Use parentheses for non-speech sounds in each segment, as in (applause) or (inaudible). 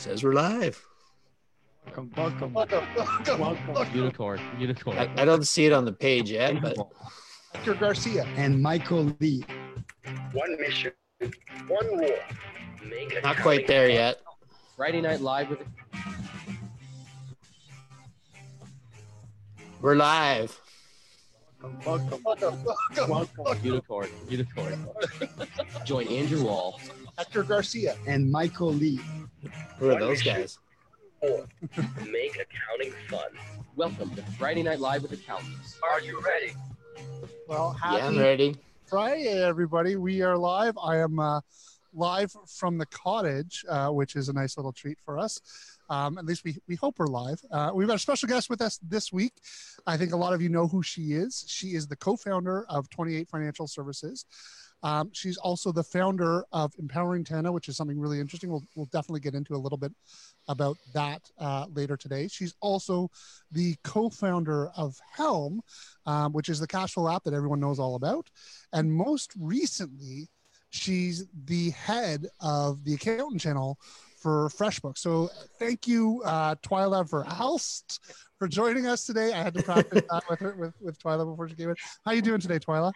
Says we're live. Welcome, welcome, Welcome, welcome, welcome. welcome. Unicorn, unicorn. I, I don't see it on the page yet, but Hector Garcia. and Michael Lee. One mission, one rule. Make not quite there yet. Friday Night Live with We're live. Welcome, Welcome, welcome, welcome. welcome. Unicorn, unicorn. (laughs) Join Andrew Wall. Hector Garcia. and Michael Lee. Who are those guys? Four. Make accounting fun. Welcome to Friday Night Live with Accountants. Are you ready? Well, Yeah, I'm happy ready. Friday, everybody. We are live. I am uh, live from the cottage, uh, which is a nice little treat for us. Um, at least we, we hope we're live. Uh, we've got a special guest with us this week. I think a lot of you know who she is. She is the co founder of 2080 Financial Services. Um, she's also the founder of Empowering Tana, which is something really interesting. We'll, we'll definitely get into a little bit about that uh, later today. She's also the co founder of Helm, um, which is the cash flow app that everyone knows all about. And most recently, she's the head of the accountant channel for FreshBooks. So thank you, uh, Twyla for for joining us today. I had to practice that (laughs) with her with, with Twyla before she came in. How are you doing today, Twyla?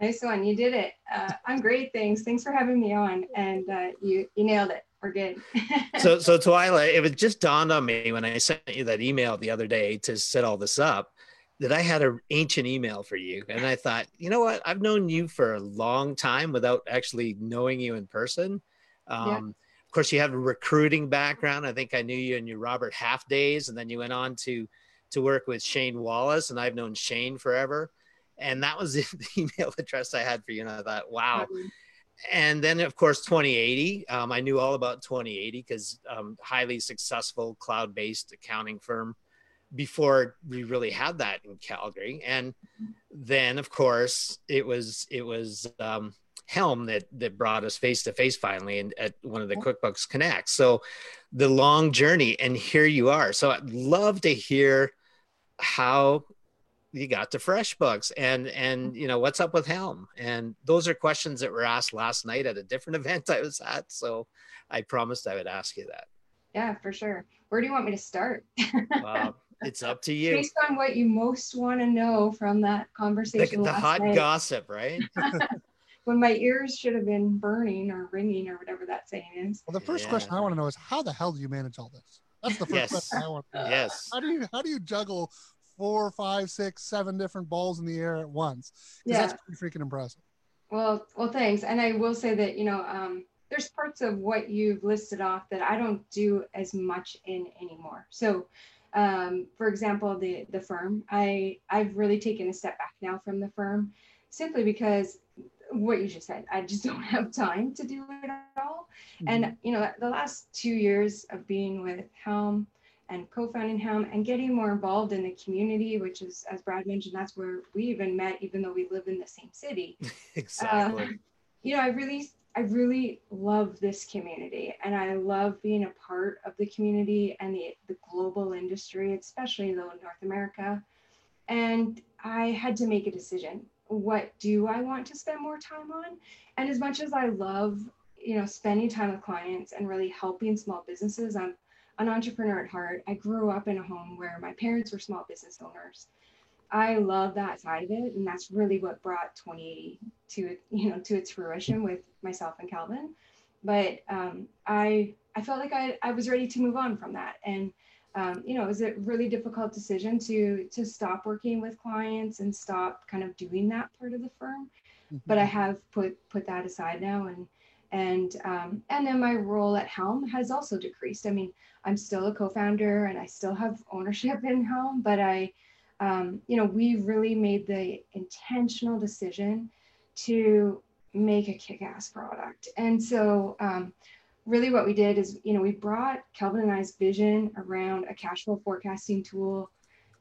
Nice one. You did it. Uh, I'm great. Thanks. Thanks for having me on. And uh, you you nailed it. We're good. (laughs) So, so Twyla, it was just dawned on me when I sent you that email the other day to set all this up that I had an ancient email for you, and I thought, you know what? I've known you for a long time without actually knowing you in person. Um, Yeah. Of course, you have a recruiting background. I think I knew you in your Robert Half days, and then you went on to to work with Shane Wallace, and I've known Shane forever. And that was (laughs) the email address I had for you, and I thought, wow. And then of course 2080 um, i knew all about 2080 because um, highly successful cloud-based accounting firm before we really had that in calgary. And then of course it was it was um, helm that that brought us face to face finally and at one of the quickbooks connect. So the long journey and here you are. So i'd love to hear how you got to FreshBooks and and you know what's up with Helm and those are questions that were asked last night at a different (laughs) event I was at so I promised I would ask you that yeah, for sure. Where do you want me to start? uh, (laughs) it's up to you Based on what you most want to know from that the, conversation the last hot night, gossip right (laughs) when my ears should have been burning or ringing or whatever that saying is. Well, the first Yeah. question I want to know is how the hell do you manage all this? That's the first Yes. question I want. To know. yes How do you how do you juggle four, five, six, seven different balls in the air at once. Yeah. that's pretty freaking impressive. Well, well, thanks. And I will say that you know, um, there's parts of what you've listed off that I don't do as much in anymore. So, um, for example, the the firm, I I've really taken a step back now from the firm, simply because what you just said, I just (laughs) don't have time to do it all. And you know, the last two years of being with Helm and co-founding Helm and getting more involved in the community, which is, as Brad mentioned, that's where we even met, even though we live in the same city (laughs) exactly uh, you know, I really, I really love this community, and I love being a part of the community and the the global industry, especially though North America. And I had to make a decision. What do I want to spend more time on? And as much as I love, you know, spending time with clients and really helping small businesses, I'm an entrepreneur at heart. I grew up in a home where my parents were small business owners. I love that side of it, and that's really what brought 2080 to you know to its fruition with myself and Calvin. But um, I I felt like I, I was ready to move on from that, and um, you know it was a really difficult decision to to stop working with clients and stop kind of doing that part of the firm. But I have put put that aside now, and and um, and then my role at Helm has also decreased. I mean, I'm still a co-founder and I still have ownership in Helm, but I um, you know, we really made the intentional decision to make a kick-ass product. And so um, really what we did is, you know, we brought Calvin and I's vision around a cash flow forecasting tool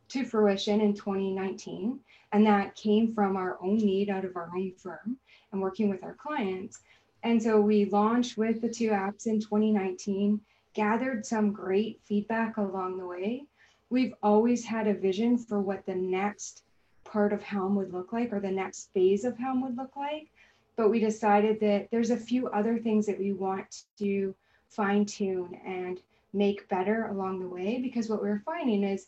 to fruition in 2019. And that came from our own need out of our own firm and working with our clients. And so we launched with the two apps in 2019, gathered some great feedback along the way we've always had a vision for what the next part of Helm would look like or the next phase of Helm would look like. But we decided that there's a few other things that we want to fine tune and make better along the way because what we're finding is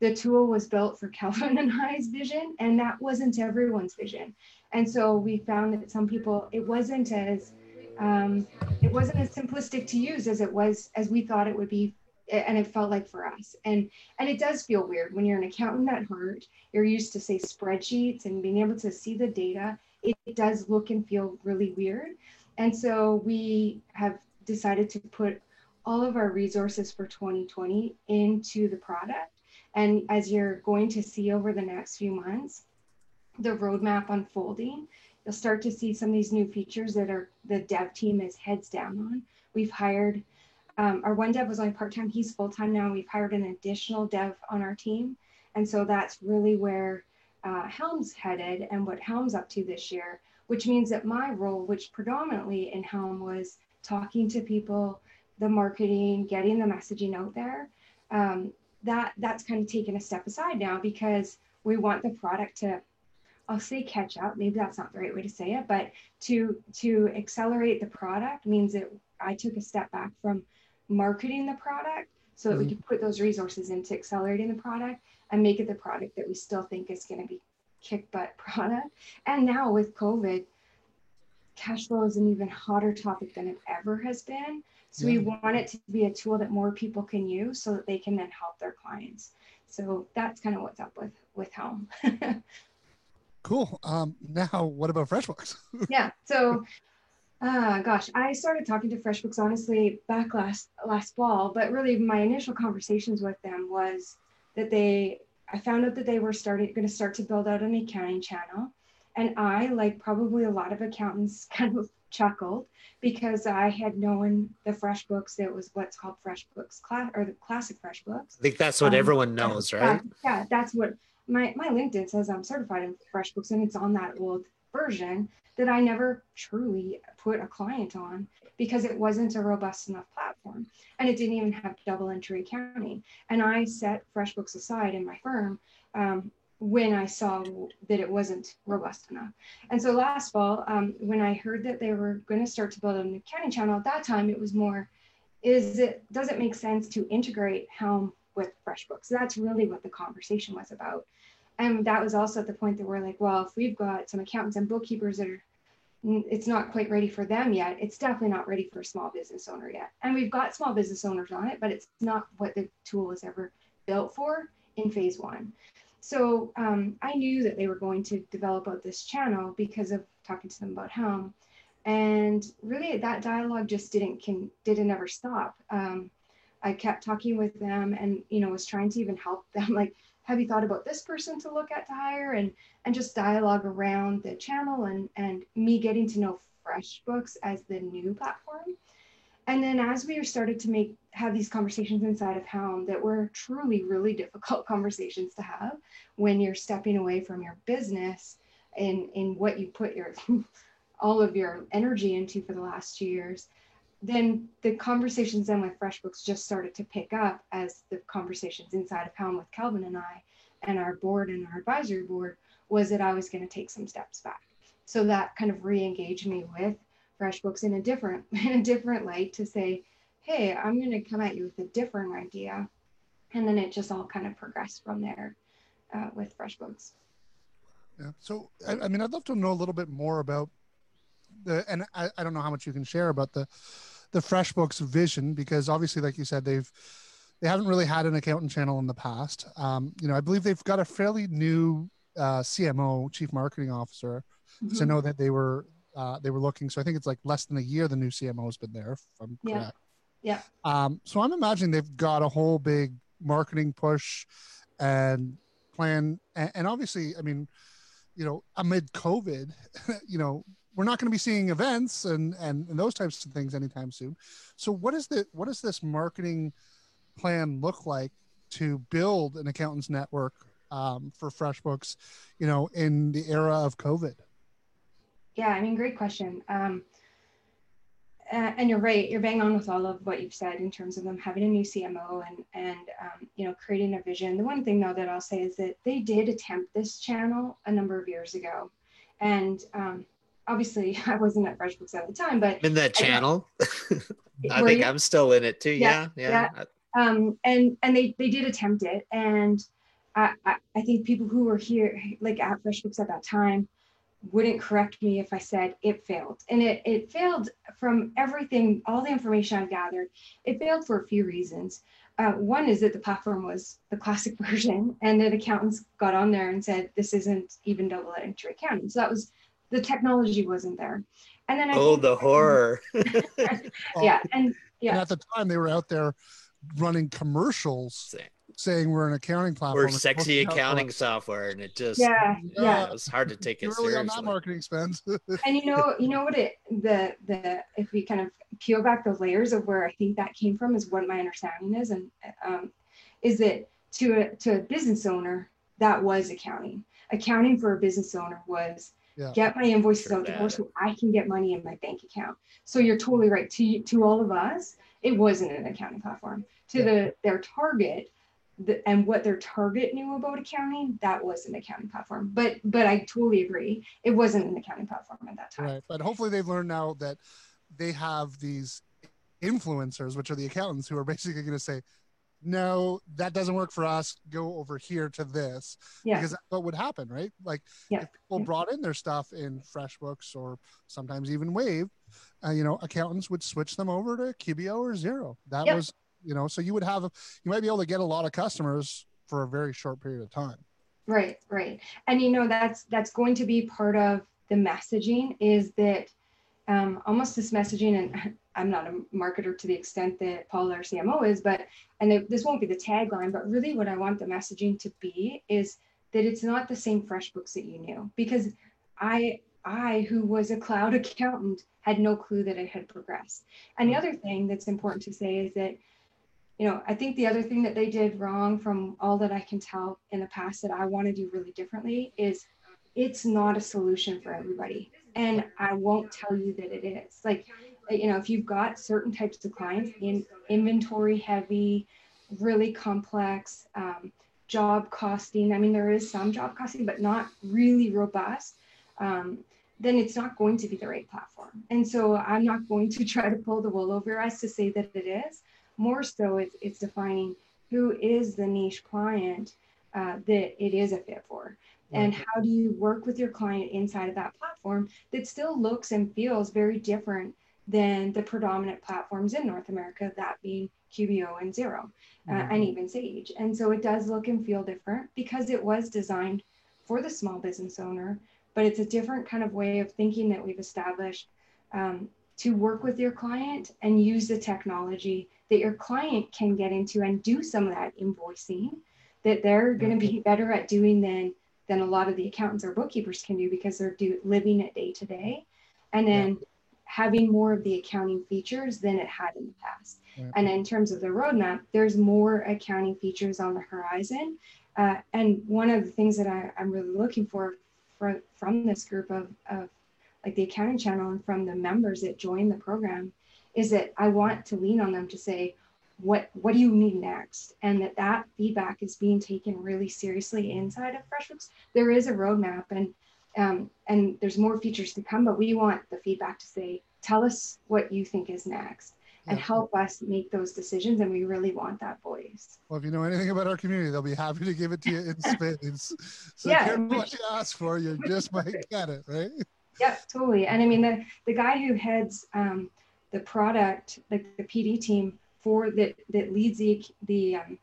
the tool was built for (laughs) Calvin and I's vision, and that wasn't everyone's vision. And so we found that some people, it wasn't as um, it wasn't as simplistic to use as it was as we thought it would be and it felt like for us. And and it does feel weird when you're an accountant at heart you're used to say spreadsheets and being able to see the data it, it does look and feel really weird. And so we have decided to put all of our resources for 2020 into the product and as you're going to see over the next few months the roadmap unfolding you'll start to see some of these new features that are the dev team is heads down on. We've hired um, our one dev was only part-time he's full-time now. We've hired an additional dev on our team. And so that's really where uh, helm's headed and what helm's up to this year which means that my role which predominantly in helm was talking to people the marketing getting the messaging out there um, that that's kind of taken a step aside now because we want the product to I'll say catch up. Maybe that's not the right way to say it, but to to accelerate the product means that I took a step back from marketing the product so that mm-hmm. we could put those resources into accelerating the product and make it the product that we still think is going to be kick butt (laughs) product. And now with COVID, cash flow is an even hotter topic than it ever has been. So yeah. we want it to be a tool that more people can use so that they can then help their clients. So that's kind of what's up with with Helm. (laughs) cool. Um, now what about FreshBooks? (laughs) yeah. So uh, gosh, I started talking to FreshBooks honestly back last last fall, but really my initial conversations with them was that they I found out that they were starting going to start to build out an accounting channel, and I, like probably a lot of accountants, (laughs) kind of chuckled because I had known the FreshBooks that was what's called FreshBooks class or the classic FreshBooks. I think that's what um, everyone knows, right? Yeah, yeah, that's what my my LinkedIn says I'm certified in FreshBooks, and it's on that old version that I never truly put a client on because it wasn't a robust enough platform and it didn't even have double entry accounting. And I set FreshBooks aside in my firm um, when I saw that it wasn't robust enough. And so last fall, um, when I heard that they were going to start to build an accounting channel, at that time it was more, is it does it make sense to integrate Helm with FreshBooks? That's really what the conversation was about and that was also at the point that we're like well if we've got some accountants and bookkeepers that are it's not quite ready for them yet it's definitely not ready for a small business owner yet and we've got small business owners on it but it's not what the tool was ever built for in phase one so um, i knew that they were going to develop out this channel because of talking to them about helm. And really that dialogue just didn't can didn't ever stop. Um, i kept talking with them and you know was trying to even help (laughs) them. Like have you thought about this person to look at to hire? And and just dialogue around the channel and and me getting to know FreshBooks as the new platform. And then as we started to make have these conversations inside of Helm that were truly really difficult (laughs) conversations to have when you're stepping away from your business and in what you put your (laughs) all of your energy into for the last two years then the conversations then with FreshBooks just started to pick up as the conversations inside of Helm with Calvin and I and our board and our advisory board was that I was going to take some steps back. So that kind of re-engaged me with FreshBooks in a different (laughs) in a different light to say, hey, I'm going to come at you with a different idea. And then it just all kind of progressed from there uh, with FreshBooks. Yeah. So, I, I mean, I'd love to know a little bit more about the, and I, I don't know how much you can share about the, the FreshBooks vision because obviously, like you said, they've they haven't really had an accountant channel in the past. Um, you know, I believe they've got a fairly new uh, CMO, Chief Marketing Officer. Mm-hmm. So I know that they were uh, they were looking. So I think it's like less than a year the new CMO has been there. If I'm yeah. correct. Yeah. Um, so I'm imagining they've got a whole big marketing push and plan, and, and obviously, I mean, you know, amid COVID, (laughs) you know, we're not going to be seeing events and, and and those types of things anytime soon. So what is the what does this marketing plan look like to build an accountants network um, for FreshBooks, you know, in the era of COVID? Yeah, I mean, great question. Um, and you're right. You're bang on with all of what you've said in terms of them having a new CMO and and um, you know creating a vision. The one thing though that I'll say is that they did attempt this channel a number of years ago, and um, obviously (laughs) I wasn't at FreshBooks at the time, but In that channel. (laughs) I Were think you? I'm still in it too. Yeah. Yeah, Yeah. um, and and they they did attempt it, and I, I I think people who were here like at FreshBooks at that time wouldn't correct me if I said it failed, and it it failed from everything, all the information I've gathered. It failed for a few reasons. Uh, one is that the platform was the classic (laughs) version, and that accountants got on there and said this isn't even double entry accounting. So that was the technology wasn't there, and then I Oh, the horror. (laughs) (laughs) yeah, and And yeah, at the time, they were out there running commercials Say- saying we're an accounting platform. We're sexy supposed to accounting software, and it just yeah, yeah, yeah. it was hard to take it really on that seriously. marketing spend. (laughs) and you know you know what it the the if we kind of peel back those layers of where i think that came from is what my understanding is and um, is that to a to a business owner that was accounting accounting for a business owner was Yeah. get my invoices Sure out the door so i can get money in my bank account so you're totally right to to all of us it wasn't an accounting platform to Yeah. the their target the, and what their target knew about accounting that was an accounting platform but but i totally agree it wasn't an accounting platform at that time Right. But hopefully they've learned now that they have these influencers, which are the accountants, who are basically going to say, no, that doesn't work for us. Go over here to this. Yeah. Because that's what would happen, right? Like Yeah. if people Yeah. brought in their stuff in FreshBooks or sometimes even Wave, uh, you know, accountants would switch them over to QBO or Xero. That Yep. was, you know, so you would have, you might be able to get a lot of customers for a very short period of time. Right, right. And you know that's that's going to be part of the messaging is that um, almost this messaging and (laughs) I'm not a marketer to the extent that Paul our CMO is, but and it- this won't be the tagline, but really what I want the messaging to be is that it's not the same FreshBooks that you knew because I I who was a cloud (laughs) accountant had no clue that it had progressed. And the other thing that's important to say is that you know, I think the other thing that they did wrong from all that I can tell in the past that I want to do really differently is it's not a solution for everybody. And I won't tell you that it is. Like, you know, if you've got certain types of clients in inventory heavy, really complex, um, job costing, I mean, there is some job costing, but not really robust. Um, then it's not going to be the right platform. And so I'm not going to (laughs) try to pull the wool over your eyes to say that it is more so it's, it's defining who is the niche client uh, that it is a fit for. And how do you work with your client inside of that platform that still looks and feels very different than the predominant platforms in north america that being qbo and xero uh, and even sage. And so it does look and feel different because it was designed for the small business owner but it's a different kind of way of thinking that we've established um, to work with your client and use the technology that your client can get into and do some of that invoicing that they're going to be better at doing than than a lot of the accountants or bookkeepers can do because they're do, living it day to day. And then having more of the accounting features than it had in the past. Right. and in terms of the roadmap there's more accounting features on the horizon. Uh, and one of the things that I, i'm really looking for, for from this group of, of like the accounting channel and from the members that join the program is that I want to lean on them to say, what what do you need next? And that that feedback is being taken really seriously inside of FreshBooks. There is a roadmap and um, and there's more features to come, but we want the feedback to say, tell us what you think is next and Yeah. help us make those decisions. And we really want that voice. Well, if you know anything about our community, they'll be happy to give it to you in (laughs) spades. So Yeah. careful what you ask for, you just might get it, right? Yeah, totally. And I mean, the, the guy who heads um, the product, like the PD team for that, that leads the, the, um,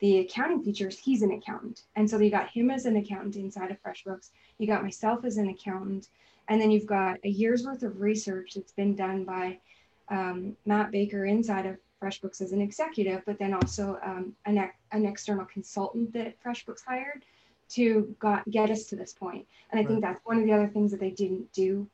the accounting features, he's an accountant. And so you got him as an accountant inside of FreshBooks. You got myself as an accountant. And then you've got a year's worth of research that's been done by um, Matt Baker inside of FreshBooks as an executive, but then also um, an, an external consultant that FreshBooks hired to got, get us to this point. And I think that's one of the other things that they didn't do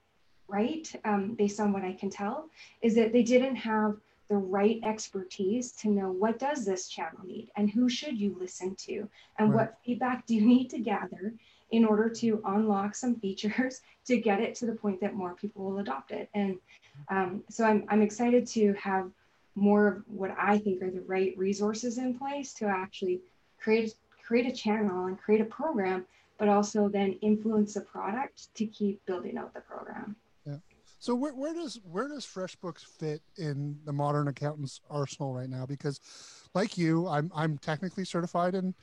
right, um, based on what I can tell, is that they didn't have the right expertise to know what does this channel need and who should you listen to and Right. what feedback do you need to gather in order to unlock some features (laughs) to get it to the point that more people will adopt it. And um, so I'm, I'm excited to have more of what I think are the right resources in place to actually create create a channel and create a program, but also then influence the product to keep building out the program. Yeah. So where, where does where does FreshBooks fit in the modern accountant's arsenal right now? Because, like you, I'm I'm technically certified in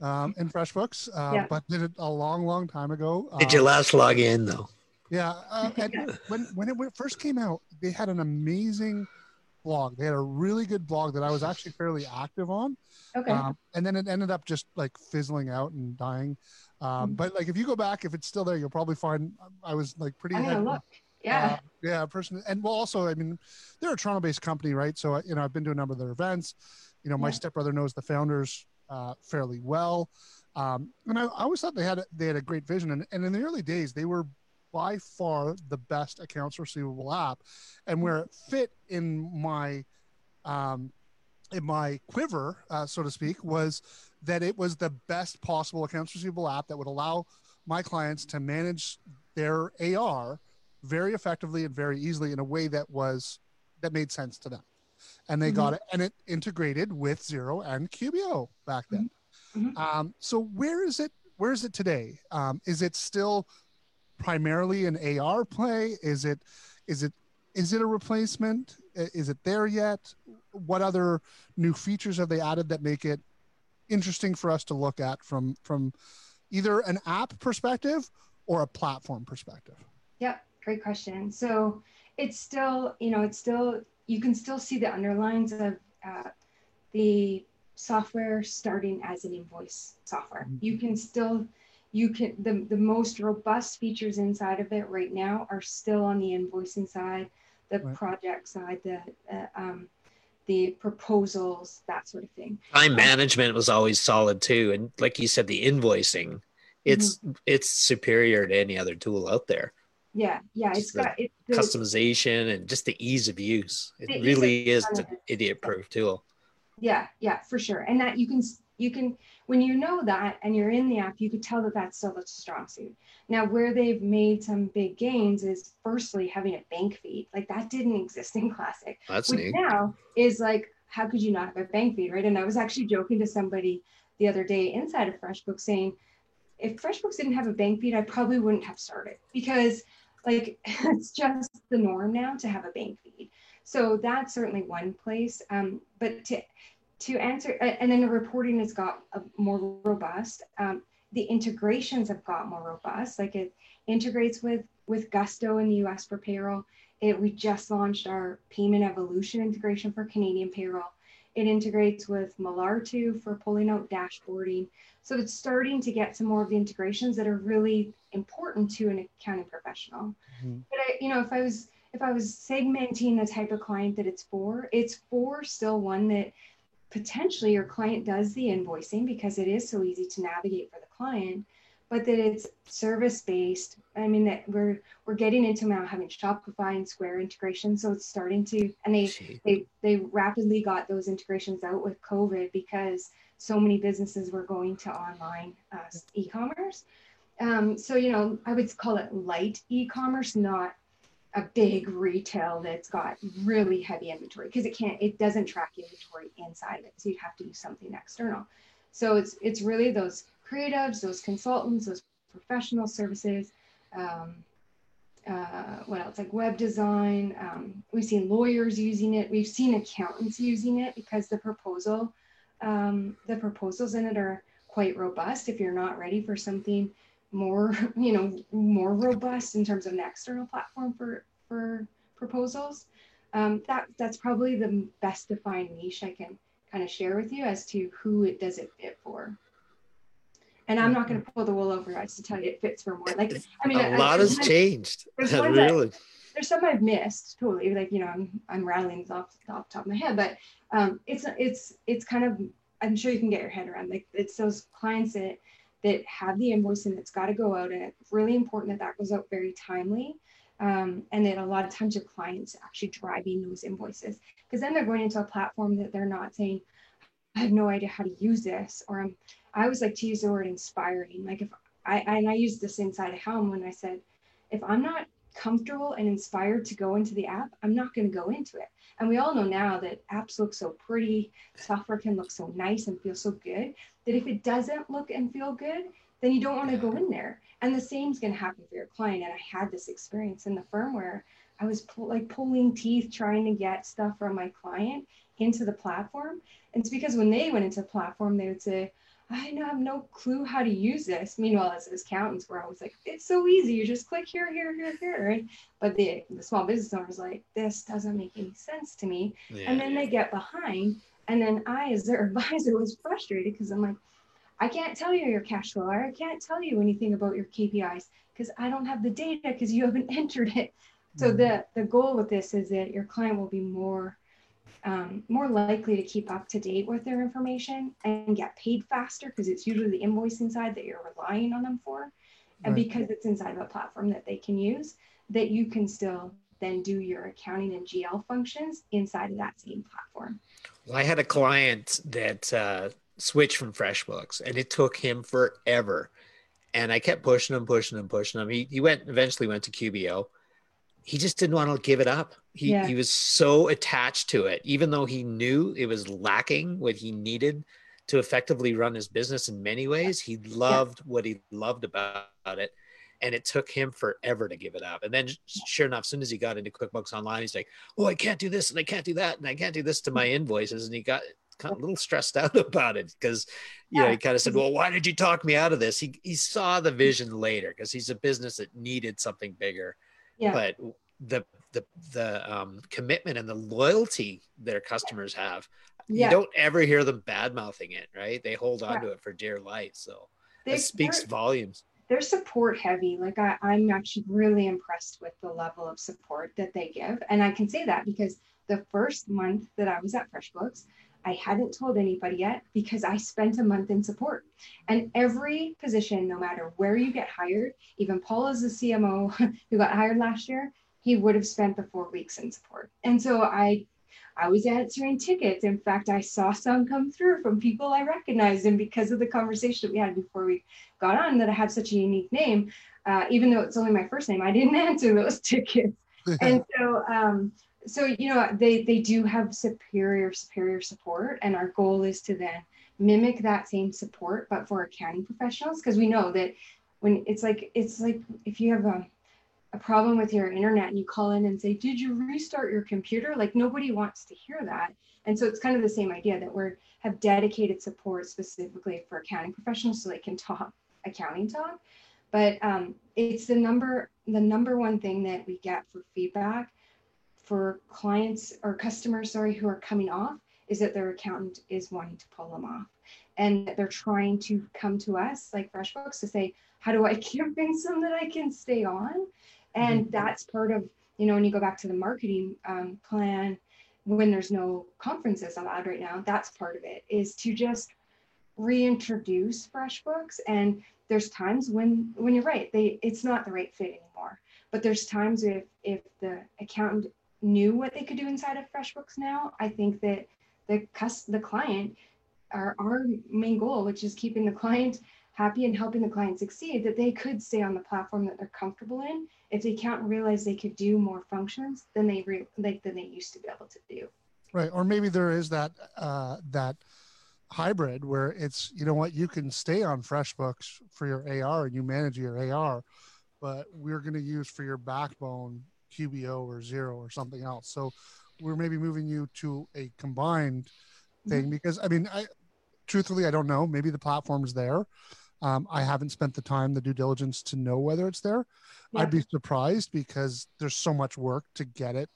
um, in FreshBooks, uh, Yeah. but did it a long, long time ago. Did you last log in though? Yeah, uh, (laughs) and when when when it first came out, they had an amazing blog. They had a really good blog that I was actually fairly active on, Okay. um, and then it ended up just like fizzling out and dying. Um, Mhm. But like, if you go back, if it's still there, you'll probably find I was like pretty. I'm look. Yeah. uh, yeah, person, and well, also, I mean, they're a Toronto-based company, right? So, you know, I've been to a number of their events. You know, my Yeah. stepbrother knows the founders uh, fairly well, um, and I, I always thought they had a, they had a great vision. And, and in the early days, they were by far the best accounts receivable app, and where it fit in my um, in my quiver, uh, so to speak, was that it was the best possible accounts receivable app that would allow my clients to manage their AR very effectively and very easily in a way that was that made sense to them. And they got it, and it integrated with Xero and QBO back then. Mhm. Um, so where is it? Where is it today? Um, is it still primarily an AR play? Is it? Is it? Is it a replacement? Is it there yet? What other new features have they added that make it interesting for us to look at from from either an app perspective or a platform perspective? Yep, great question. So it's still, you know, it's still, you can still see the underlines of uh, the software starting as an invoice software. You can still, you can, the, the most robust features inside of it right now are still on the invoicing side, the Right. project side, the, uh, um, the proposals, that sort of thing. Time management was always solid too, and like you said, the invoicing, it's it's superior to any other tool out there. Yeah, yeah, it's Just the got, it's the, Customization and just the ease of use. It really is an idiot-proof tool. Yeah, yeah, for sure. And that you can, s- you can, when you know that and you're in the app, you could tell that that's still a strong suit. Now, where they've made some big gains is firstly having a bank feed. Like that didn't (laughs) exist in Classic, That's which neat. now is like, how could you not have a bank feed, right? And I was actually joking to somebody the other day inside of FreshBooks saying, if FreshBooks didn't have a bank feed, I probably wouldn't have started because like (laughs) it's just the norm now to have a bank feed. So that's certainly one place. Um, but to to answer, and then the reporting has got a more robust. Um, the integrations have got more robust. Like it integrates with with Gusto in the U.S. for payroll. It we just launched our payment evolution integration for Canadian payroll. It integrates with Malartu for pulling out dashboarding. So it's starting to get some more of the integrations that are really important to an accounting professional. Mhm. But I, you know, if I was if I was segmenting the type of client that it's for, it's for still one that potentially your client does the invoicing because it is so easy to navigate for the client, but that it's service based. I mean that we're we're getting into now having Shopify and Square integration, so it's starting to and they Gee, they they rapidly got those integrations out with COVID because so many businesses were going to online uh, e-commerce. Um, so you know, I would call it light e-commerce, not a big retail that's got really heavy inventory because it can't, it doesn't track inventory inside it. So you'd have to use something external. So it's it's really those creatives, those consultants, those professional services. Um, uh, what else? Like web design. Um, we've seen lawyers using it. We've seen accountants using it because the proposal, um, the proposals in it are quite robust. If you're not ready for something more, (laughs) you know, more robust in terms of an external platform for for proposals, um, that that's probably the best defined niche I can kind of share with you as to who it does it fit for. And I'm not going to pull the wool over your eyes to tell you it fits for more. Like, I mean, a I- lot I- has changed. (laughs) there's ones that- really. there's some I've missed totally. Like you know, I'm I'm rattling off off the top of my head, but um, it's it's it's kind of I'm sure you can get your head around. Like it's those clients that that have the invoice and it's got to go out, and it's really important that that goes out very timely. Um, and that a lot of times your clients actually driving those invoices because then they're going into a platform that they're not saying, I have no idea how to use this, or I'm I always like to use the word inspiring. Like if I and I use this inside of Helm when I said, if I'm not comfortable and inspired to go into the app, I'm not going to go into it. And we all know now that apps look so pretty, software can look so nice and feel so good that if it doesn't look and feel good, then you don't want to go in there. And the same is going to happen for your client. And I had this experience in the firm where I was pull, like pulling teeth trying to get stuff from my client into the platform. And it's because when they went into the platform, they would say, I have no clue how to use this. Meanwhile, as accountants, we're always like, it's so easy. You just click here, here, here, here. And, but the, the small business owner's like, this doesn't make any sense to me. Yeah. And then they get behind. And then I, as their (laughs) advisor, was frustrated because I'm like, I can't tell you your cash flow. I can't tell you anything about your KPIs because I don't have the data because you haven't (laughs) entered it. So Mhm. the the goal with this is that your client will be more um, more likely to keep up to date with their information and get paid faster because it's usually the invoicing side that you're relying on them for. And Right. because it's inside of a platform that they can use, that you can still then do your accounting and GL functions inside of that same platform. Well, I had a client that uh, switched from FreshBooks, and it took him forever. And I kept pushing him, pushing him, pushing him. He, he went eventually went to QBO. He just didn't want to give it up. He Yeah. he was so attached to it, even though he knew it was lacking what he needed to effectively run his business in many ways. He loved what he loved about it. And it took him forever to give it up. And then, sure enough, as soon as he got into QuickBooks Online, he's like, "Oh, I can't do this, and I can't do that, and I can't do this to my (laughs) invoices." And he got kind of a little stressed out (laughs) about it because, you know, he kind of said, "Well, why did you talk me out of this?" He he saw the vision later because he's a business that needed something bigger, Yeah. but the the the um, commitment and the loyalty their customers have, Yeah. you don't ever hear them bad mouthing it, right? They hold on Yeah. to it for dear life. So that speaks they're- volumes. they're support heavy. Like I, I'm actually really impressed with the level of support that they give. And I can say that because the first month that I was at FreshBooks, I hadn't told anybody yet because I spent a month in support. And every position, no matter where you get hired, even Paul is the CMO (laughs) who got hired last year, he would have spent the four weeks in support. And so I I was answering tickets. In fact, I saw some come through from people I recognized. And because of the conversation that we had before we got on that I have such a unique name, uh, even though it's only my first name, I didn't (laughs) answer those tickets. (laughs) and so, um, so you know, they they do have superior superior support, and our goal is to then mimic that same support, but for accounting professionals, because we know that when it's like it's like if you have a a problem with your internet and you call in and say, "Did you restart your computer?" Like nobody wants to hear that. And so it's kind of the same idea that we're have dedicated support specifically for accounting professionals so they can talk accounting talk. But um, it's the number the number one thing that we get for feedback for clients or customers, sorry, who are coming off is that their accountant is wanting to pull them off. And that they're trying to come to us, like FreshBooks, to say, how do I (laughs) convince them that I can stay on? And that's part of, you know, when you go back to the marketing um, plan, when there's no conferences allowed right now, that's part of it, is to just reintroduce FreshBooks. And there's times when when you're right, they it's not the right fit anymore. But there's times if if the accountant knew what they could do inside of FreshBooks now, I think that the cus the client, our our main goal, which is keeping the client happy and helping the client succeed, that they could stay on the platform that they're comfortable in. If they the accountant realized they could do more functions than they re, like than they used to be able to do. right or maybe there is that uh that hybrid where it's you know what you can stay on freshbooks for your ar and you manage your ar but we're going to use for your backbone qbo or xero or something else so we're maybe moving you to a combined thing because i mean i truthfully i don't know maybe the platform's there um, i haven't spent the time the due diligence to know whether it's there Yeah. i'd be surprised because there's so much work to get it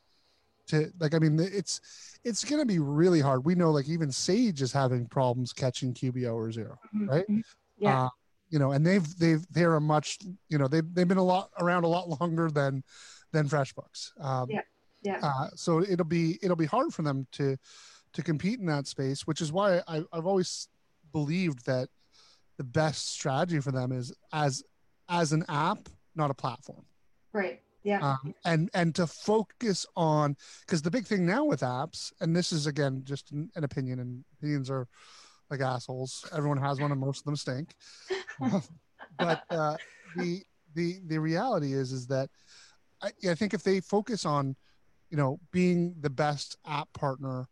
to like i mean it's it's going to be really hard we know like even sage is having problems catching qbo or xero Right? Mhm. Yeah. uh, you know and they've they've they're a much you know they've, they've been a lot around a lot longer than than freshbooks um Yeah, yeah. uh, so it'll be it'll be hard for them to to compete in that space which is why I, i've always believed that the best strategy for them is as as an app not a platform right. Yeah. um, and and to focus on because the big thing now with apps and this is again just an, an opinion and opinions are like assholes everyone has one and most of them stink (laughs) (laughs) but uh, the the the reality is is that I, I think if they focus on you know being the best app partner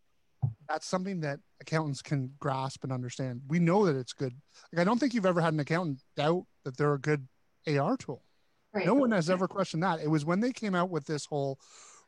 that's something that accountants can grasp and understand we know that it's good like i don't think you've ever had an accountant doubt that they're a good ar tool Right. No one has ever questioned that. It was when they came out with this whole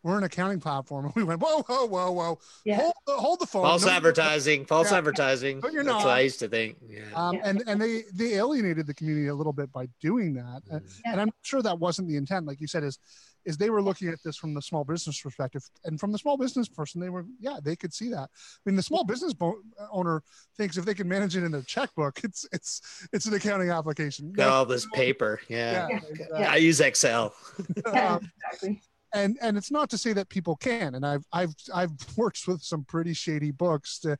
we're an accounting platform and (laughs) we went, whoa, whoa, whoa, whoa. Yeah. Hold the hold the phone. false No, advertising, false Yeah. advertising. No, you're That's not. what I used to think. Yeah. Um, Yeah. and and they they alienated the community a little bit by doing that. And, Yeah. and I'm sure that wasn't the intent. Like you said, is is they were looking at this from the small business perspective, and from the small business person, they were yeah they could see that. I mean, the small business bo- owner thinks if they can manage it in their checkbook, (laughs) it's it's it's an accounting application. Got all this paper. Yeah. Yeah, Yeah. I use Excel. Yeah, Um, exactly. And and it's not to say that people can and i've i've i've (laughs) worked with some pretty shady books to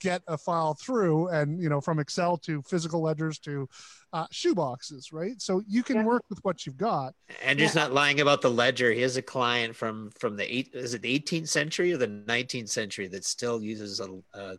get a file through and you know from excel to physical ledgers to uh, shoe boxes right so you can Yeah. work with what you've got and Andrew's not lying about the ledger. He has a client from from the eight is it the 18th century or the 19th century that still uses a, a,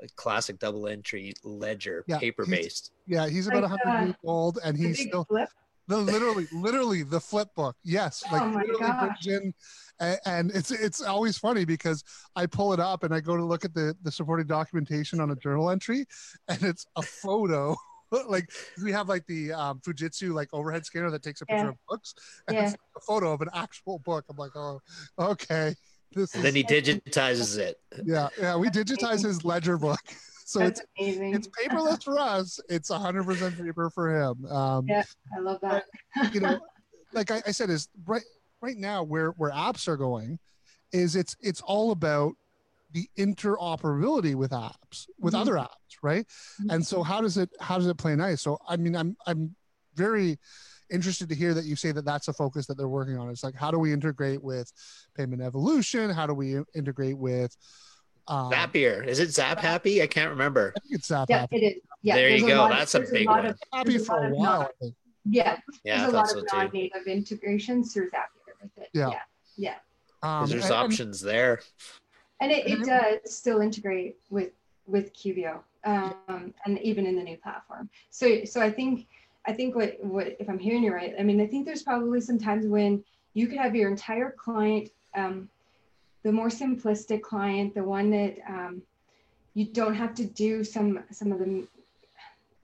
a classic double entry ledger, Yeah, paper based. yeah he's about Like, 100 uh, years old and The he's still flip. The literally literally the flip book yes Oh like my literally gosh. version and, and it's it's always funny because i pull it up and i go to look at the the supporting documentation on a journal entry and it's a photo (laughs) like we have like the um, fujitsu like overhead scanner that takes a picture Yeah. of books and Yeah. it's a photo of an actual book i'm like oh okay this And is then he digitizes it. yeah yeah we digitize his ledger book (laughs) so That's it's amazing. it's paperless for us it's 100% paper for him um Yeah. I love that. you know, like I, I said, is right right now where where apps are going, is it's it's all about the interoperability with apps with Mhm. other apps, right? Mhm. And so how does it how does it play nice? So I mean, I'm I'm very interested to hear that you say that that's a focus that they're working on. It's like how do we integrate with payment evolution? How do we integrate with um, Zapier. Is it Zap Happy? I can't remember. I think it's Zap Yeah, App. it is. Yeah, There you there's go. lot of- That's a big lot one. of- Happy there's a for a while. non- Yeah, Yeah, there's a lot so of non-native integrations through Zapier with it. Yeah. Yeah, yeah. Um, 'Cause there's and- and- options there. And it, it does still integrate with with QBO, um, and even in the new platform. So so I think I think what what if I'm hearing you right, I mean I think there's probably some times when you could have your entire client, um, the more simplistic client, the one that um, you don't have to do some some of the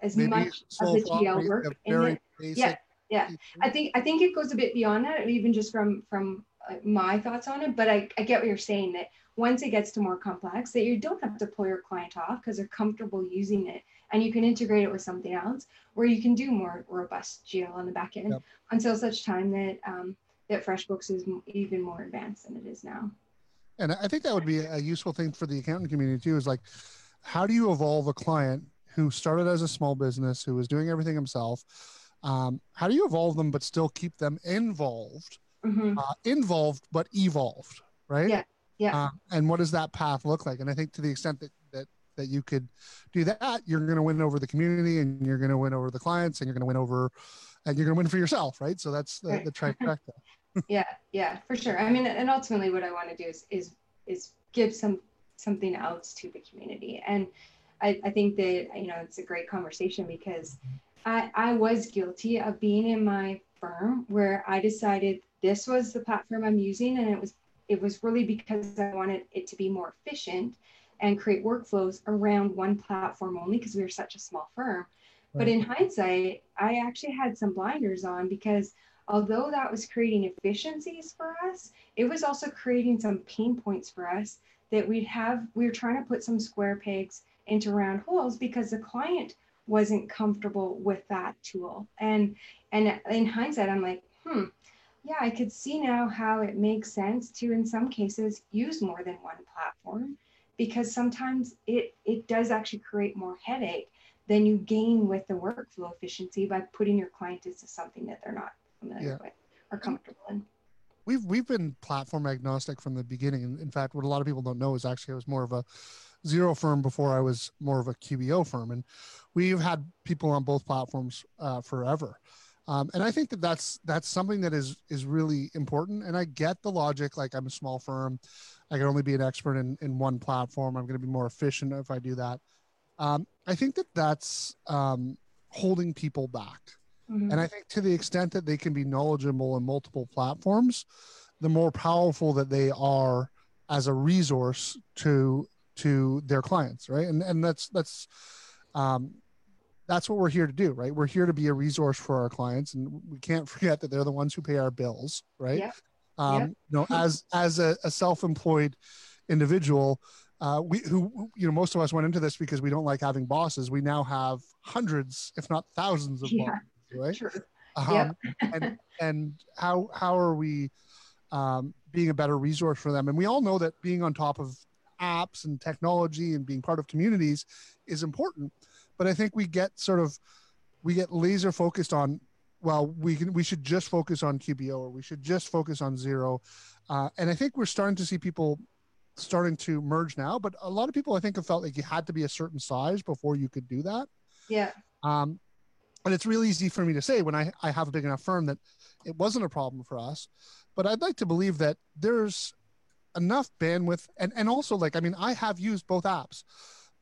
as maybe much of the GL work in very it. Yeah, yeah. I think I think it goes a bit beyond that, even just from from uh, my thoughts on it. But I, I get what you're saying that once it gets to more complex, that you don't have to pull your client off because they're comfortable using it, and you can integrate it with something else, where you can do more robust GL on the back end Yep. until such time that um, that FreshBooks is even more advanced than it is now. And I think that would be a useful thing for the accountant community too. Is like, how do you evolve a client who started as a small business who was doing everything himself? Um, how do you evolve them but still keep them involved, Mhm. uh, involved but evolved, right? Yeah, yeah. Um, and what does that path look like? And I think to the extent that that that you could do that, you're going to win over the community, and you're going to win over the clients, and you're going to win over, and you're going to win for yourself, right? So that's the, Right. the trifecta. (laughs) yeah yeah for sure. I mean and ultimately what i want to do is is is give some something else to the community. And i i think that you know it's a great conversation because i i was guilty of being in my firm where i decided this was the platform i'm using and it was it was really because i wanted it to be more efficient and create workflows around one platform only because we were such a small firm. But in hindsight i actually had some blinders on because although that was creating efficiencies for us, it was also creating some pain points for us that we'd have. We were trying to put some square pegs into round holes because the client wasn't comfortable with that tool. And and in hindsight, I'm like, hmm, yeah, I could see now how it makes sense to, in some cases, use more than one platform because sometimes it it does actually create more headache than you gain with the workflow efficiency by putting your client into something that they're not familiar Yeah. with or comfortable in. we've we've been platform agnostic from the beginning. And in fact, what a lot of people don't know is actually I was more of a xero firm before I was more of a QBO firm, and we've had people on both platforms uh, forever. Um, and I think that that's that's something that is is really important. And I get the logic. Like I'm a small firm, I can only be an expert in in one platform. I'm going to be more efficient if I do that. Um, I think that that's um, holding people back. Mhm. And I think to the extent that they can be knowledgeable in multiple platforms, the more powerful that they are as a resource to to their clients, right? And and that's that's um, that's what we're here to do, right? We're here to be a resource for our clients, and we can't (laughs) forget that they're the ones who pay our bills, right? Yeah. Um, Yeah. You know, as as a, a self-employed individual, uh, we who you know most of us went into this because we don't like having bosses. We now have hundreds, if not thousands, of Yeah. bosses, right? True. Um, Yep. and (laughs) and how how are we um, being a better resource for them? And we all know that being on top of apps and technology and being part of communities is important. But I think we get sort of we get laser focused on well we can we should just focus on QBO or we should just focus on Xero. Uh, and I think we're starting to see people starting to merge now. But a lot of people I think have felt like you had to be a certain size before you could do that. Yeah. Um, and it's really easy for me to say when I, I have a big enough firm that it wasn't a problem for us. But I'd like to believe that there's enough bandwidth. And, and also, like, I mean, I have used both apps.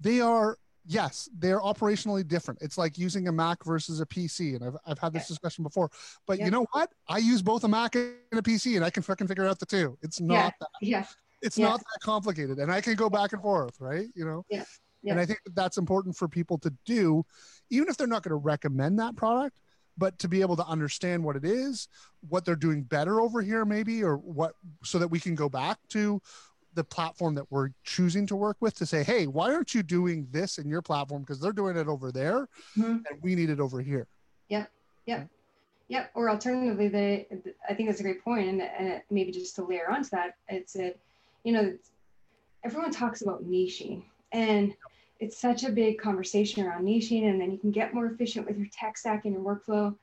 They are, yes, they're operationally different. It's like using a Mac versus a PC. And I've, I've had this discussion before. But Yeah. you know what? I use both a Mac and a PC and I can fucking figure out the two. It's not Yeah. that Yeah. it's Yeah. not that complicated and i can go back and forth right you know Yeah. Yeah. and i think that that's important for people to do even if they're not going to recommend that product but to be able to understand what it is what they're doing better over here maybe or what so that we can go back to the platform that we're choosing to work with to say hey why aren't you doing this in your platform because they're doing it over there Mhm. and we need it over here Yeah. Yeah. Yep. Or alternatively, they, I think that's a great point, and, and maybe just to layer onto that, it's a, you know, everyone talks about niching, and it's such a big conversation around niching, and then you can get more efficient with your tech stack and your workflow.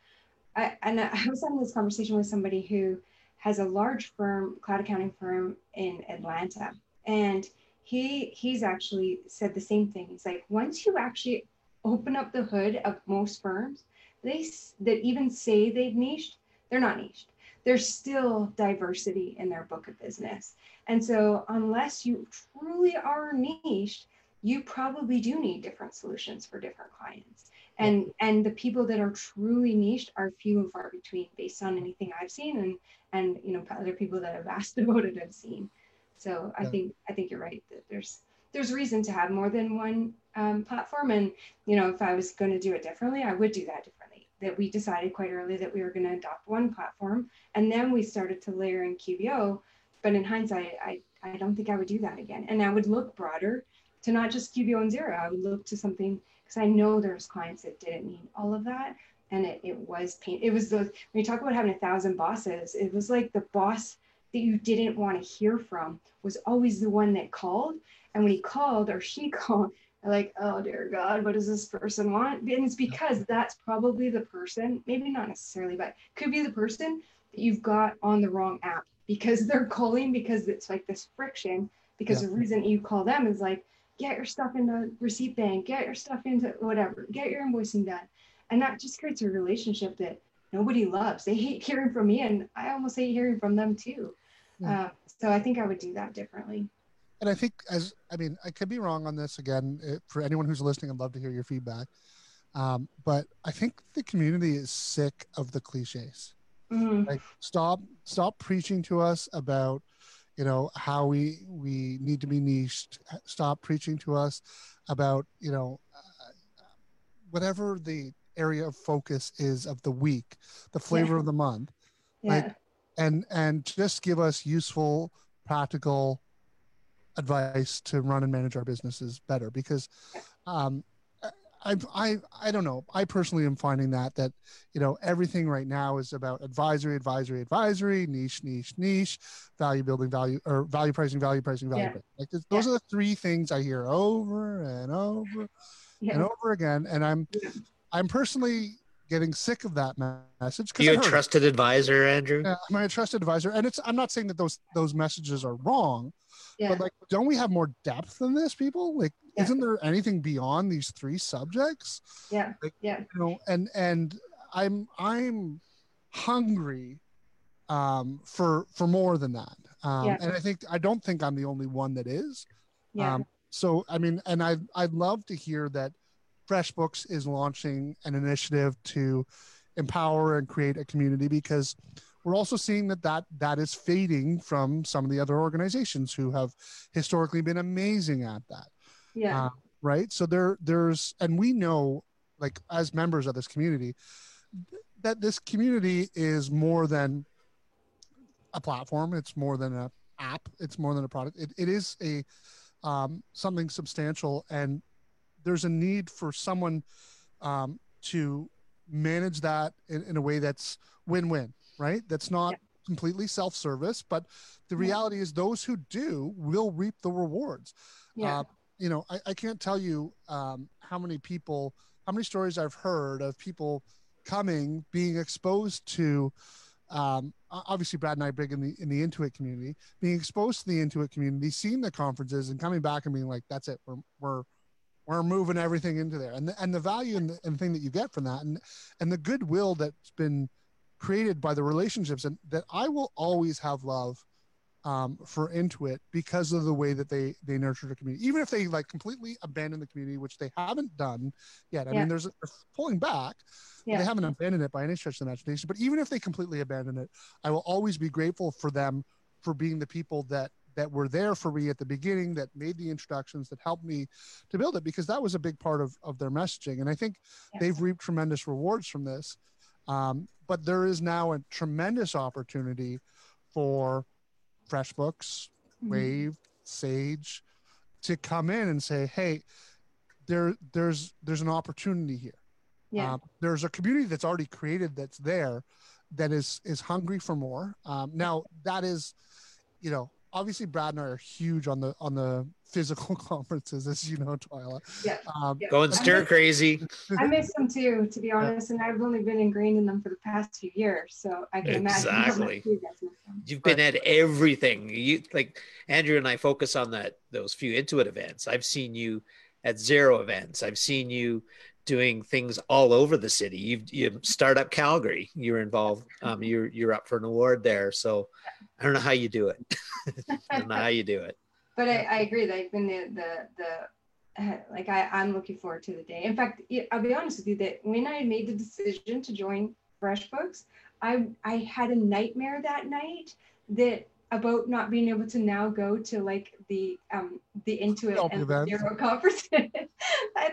I and (laughs) I was having this conversation with somebody who has a large firm, cloud accounting firm in Atlanta, and he he's actually said the same thing. He's like, once you actually open up the hood of most firms they that even say they've niched, they're not niched. There's still diversity in their book of business. And so unless you truly are niched, you probably do need different solutions for different clients. And and the people that are truly niched are few and far between based on anything I've seen and and you know other people that have (laughs) asked about it have seen. So I Yeah. think I think you're right that there's there's reason to have more than one um, platform and you know, if I was going to do it differently, I would do that differently. That we decided quite early that we were going to adopt one platform, and then we started to layer in QBO. But in hindsight, I I don't think I would do that again, and I would look broader to not just QBO and Xero. I would look to something because I know there's clients that didn't need all of that, and it, it was pain. It was the when you talk about having a thousand bosses, it was like the boss that you didn't want to hear from was always the one that called, and when he called or she (laughs) called like, oh dear God, what does this person want? And it's because that's probably the person, maybe not necessarily, but could be the person that you've got on the wrong app because (laughs) they're calling because it's like this friction. Because Yeah. the reason you call them is like, get your stuff into receipt bank, get your stuff into whatever, get your invoicing done. And that just creates a relationship that nobody loves. They hate hearing from me, and I almost hate hearing from them too. Yeah. Uh, so I think I would do that differently. and I think as I mean, I could be wrong on this again. eh, For anyone who's listening, I'd love to hear your feedback. Um, but I think the community is sick of the cliches. Mhm. Like, stop, stop preaching to us about, you know, how we we need to be niched. Stop preaching to us about, you know, uh, whatever the area of focus is of the week, the flavor Yeah. of the month Yeah. Like, and and just give us useful practical advice to run and manage our businesses better because um I, I I don't know. I personally am finding that that you know everything right now is about advisory, advisory, advisory, niche, niche, niche, value building, value or value pricing, value pricing, value Yeah. pricing. Like th- those are the three things I hear over and over and over again, and I'm Yeah. I'm personally getting sick of that message. message. 'cause You I a heard it. trusted advisor, Andrew? Yeah, am I a trusted advisor? And it's I'm not saying that those those messages are wrong, yeah. but like don't we have more depth than this, people? Like, Yeah. isn't there anything beyond these three subjects? yeah. like- yeah. You know, and and I'm I'm hungry um for for more than that. Um Yeah. and I think I don't think I'm the only one that is. Yeah. Um, so I mean, and I I'd love to hear that FreshBooks is launching an initiative to empower and create a community because we're also seeing that that that is fading from some of the other organizations who have historically been amazing at that yeah. uh, right so there there's and we know like as members of this community that this community is more than a platform it's more than a app it's more than a product it, it is a um, something substantial and there's a need for someone um, to manage that in, in a way that's win-win right that's not Yeah. completely self-service but the Yeah. reality is those who do will reap the rewards Yeah. uh, you know I, I can't tell you um, how many people how many stories i've heard of people coming being exposed to um, obviously brad and i big in the in the intuit community being exposed to the intuit community seeing the conferences and coming back and being like that's it. We're we're we're moving everything into there. And the, and the value and the, and the thing that you get from that and and the goodwill that's been created by the relationships and that i will always have love um, for Intuit because of the way that they they nurture the community. Even if they like completely abandon the community, which they haven't done yet. I Yeah. mean, there's they're pulling back. Yeah. They haven't abandoned it by any stretch of the imagination. But even if they completely abandon it, I will always be grateful for them for being the people that that were there for me at the beginning, that made the introductions, that helped me to build it, because that was a big part of of their messaging. And I think Yeah. they've reaped tremendous rewards from this. Um, but there is now a tremendous opportunity for FreshBooks, Mhm. Wave, Sage to come in and say, "Hey, there, there's there's an opportunity here. Yeah. Um, there's a community that's already created that's there, that is is hungry for more. Um, now that is, you know, obviously Brad and I are huge on the on the (laughs) physical (laughs) conferences, as you know, Twyla. Yeah. Um, Yeah. Going stir crazy. I miss them too, to be honest, and I've only been ingrained in them for the past few years, so I can imagine Exactly. you guys miss them. You've been at everything. You like Andrew and I focus on that those few Intuit events. I've seen you at Xero events. I've seen you doing things all over the city. You've you startup Calgary. You're involved. Um, you're you're up for an award there. So I don't know how you do it. (laughs) I don't know how you do it. But I, I agree that I've the the the uh, like I I'm looking forward to the day. In fact, I'll be honest with you that when I made the decision to join FreshBooks, I I had a nightmare that night that about not being able to now go to like the um the Intuit Help and events. Xero conferences. (laughs)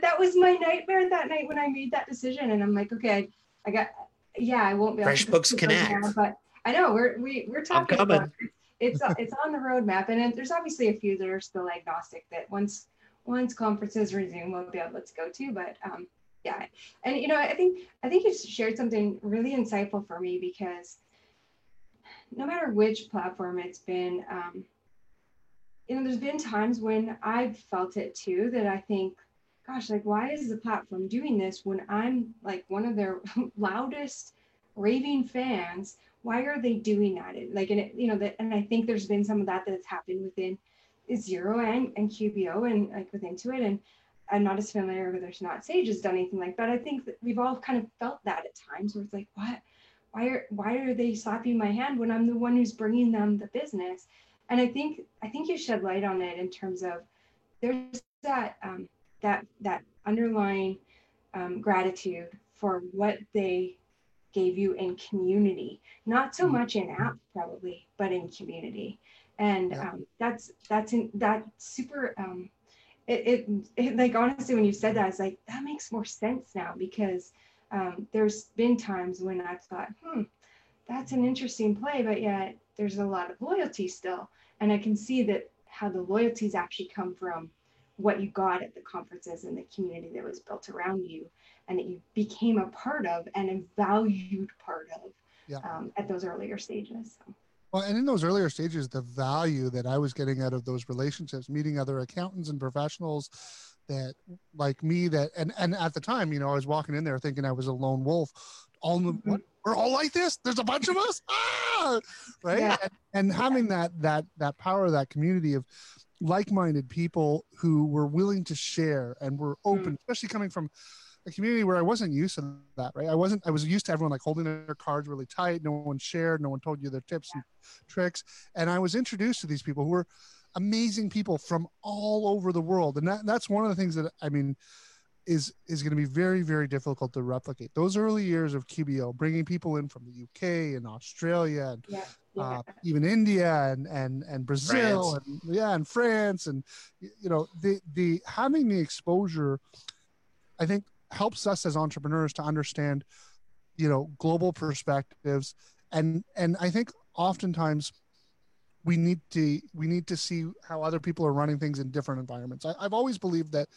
That was my nightmare that night when I made that decision, and I'm like, okay, I, I got yeah, I won't be able to FreshBooks go now, Connect. but I know we're we we're I'm talking about it. it's it's on the roadmap, and then there's obviously a few that are still agnostic that once once conferences resume, we'll be able to go to. But um, yeah, and you know, I think I think you shared something really insightful for me because no matter which platform it's been, um, you know, there's been times when I've felt it too that I think, gosh, like why is the platform doing this when I'm like one of their (laughs) loudest raving fans? Why are they doing that? Like, and it, you know, that, and I think there's been some of that that's happened within Xero and, and QBO and like with Intuit. And I'm not as familiar with there's not Sage has done anything like that. I think that we've all kind of felt that at times where it's like, what? Why are why are they slapping my hand when I'm the one who's bringing them the business? And I think I think you shed light on it in terms of there's that um, that that underlying um, gratitude for what they gave you in community, not so Mhm. much in app probably, but in community. And Yeah. um, that's that's in, that super. Um, it, it, it like honestly when you said that, it's like that makes more sense now because um, there's been times when I've thought, hmm, that's an interesting play, but yet there's a lot of loyalty still, and I can see that how the loyalties actually come from what you got at the conferences and the community that was built around you and that you became a part of and a valued part of Yeah. um, at those earlier stages. So, Well, and in those earlier stages, the value that I was getting out of those relationships, meeting other accountants and professionals that like me that and and at the time, you know, I was walking in there thinking I was a lone wolf. All the, what, we're all like this. There's a bunch of us. (laughs) Ah! Right. Yeah. And, and having that that that power, that community of like-minded people who were willing to share and were open, especially coming from a community where I wasn't used to that, right? I wasn't, I was used to everyone like holding their cards really tight. No one shared, no one told you their tips and tricks. And I was introduced to these people who were amazing people from all over the world. And that, that's one of the things that I mean is is going to be very very difficult to replicate. Those early years of QBO, bringing people in from the UK and Australia and yeah. Yeah. uh, even India and and and Brazil and yeah and France and you know the the having the exposure I think helps us as entrepreneurs to understand, you know, global perspectives, and and I think oftentimes we need to we need to see how other people are running things in different environments. I, I've always believed that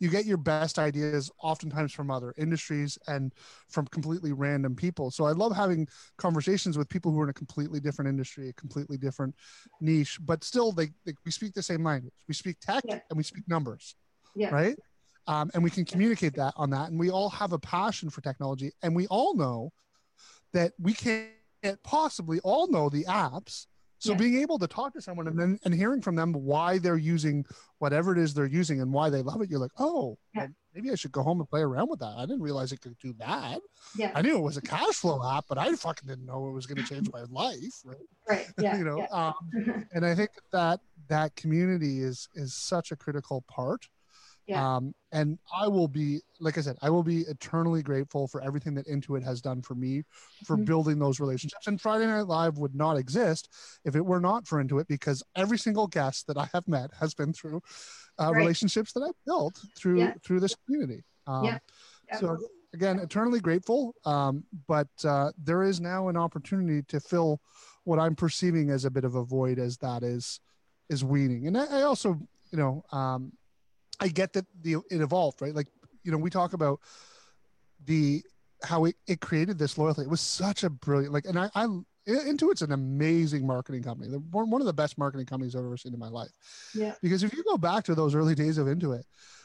you get your best ideas oftentimes from other industries and from completely random people. So I love having conversations with people who are in a completely different industry, a completely different niche, but still they, they we speak the same language. We speak tech Yeah. and we speak numbers, Yeah. right? Um, and we can communicate that on that. And we all have a passion for technology, and we all know that we can't possibly all know the apps. So Yeah. being able to talk to someone and then and hearing from them why they're using whatever it is they're using and why they love it, you're like, oh, Yeah. well, maybe I should go home and play around with that. I didn't realize it could do that. Yeah. I knew it was a cash flow app, but I fucking didn't know it was going to change my life. Right? Right. (laughs) Yeah. you know, yeah. um, (laughs) and I think that that community is is such a critical part. Yeah. Um, and I will be, like I said, I will be eternally grateful for everything that Intuit has done for me for Mhm. building those relationships. And Friday Night Live would not exist if it were not for Intuit, because every single guest that I have met has been through uh, Right. relationships that I've built through Yeah. through this community. Um, Yeah. Yeah. So again, eternally grateful. Um, but uh, there is now an opportunity to fill what I'm perceiving as a bit of a void, as that is is weaning. And I, I also, you know, um, I get that the it evolved, right? Like, you know, we talk about the how it, it created this loyalty. It was such a brilliant like, and I, I Intuit's an amazing marketing company. They're one of the best marketing companies I've ever seen in my life. Yeah. Because if you go back to those early days of Intuit,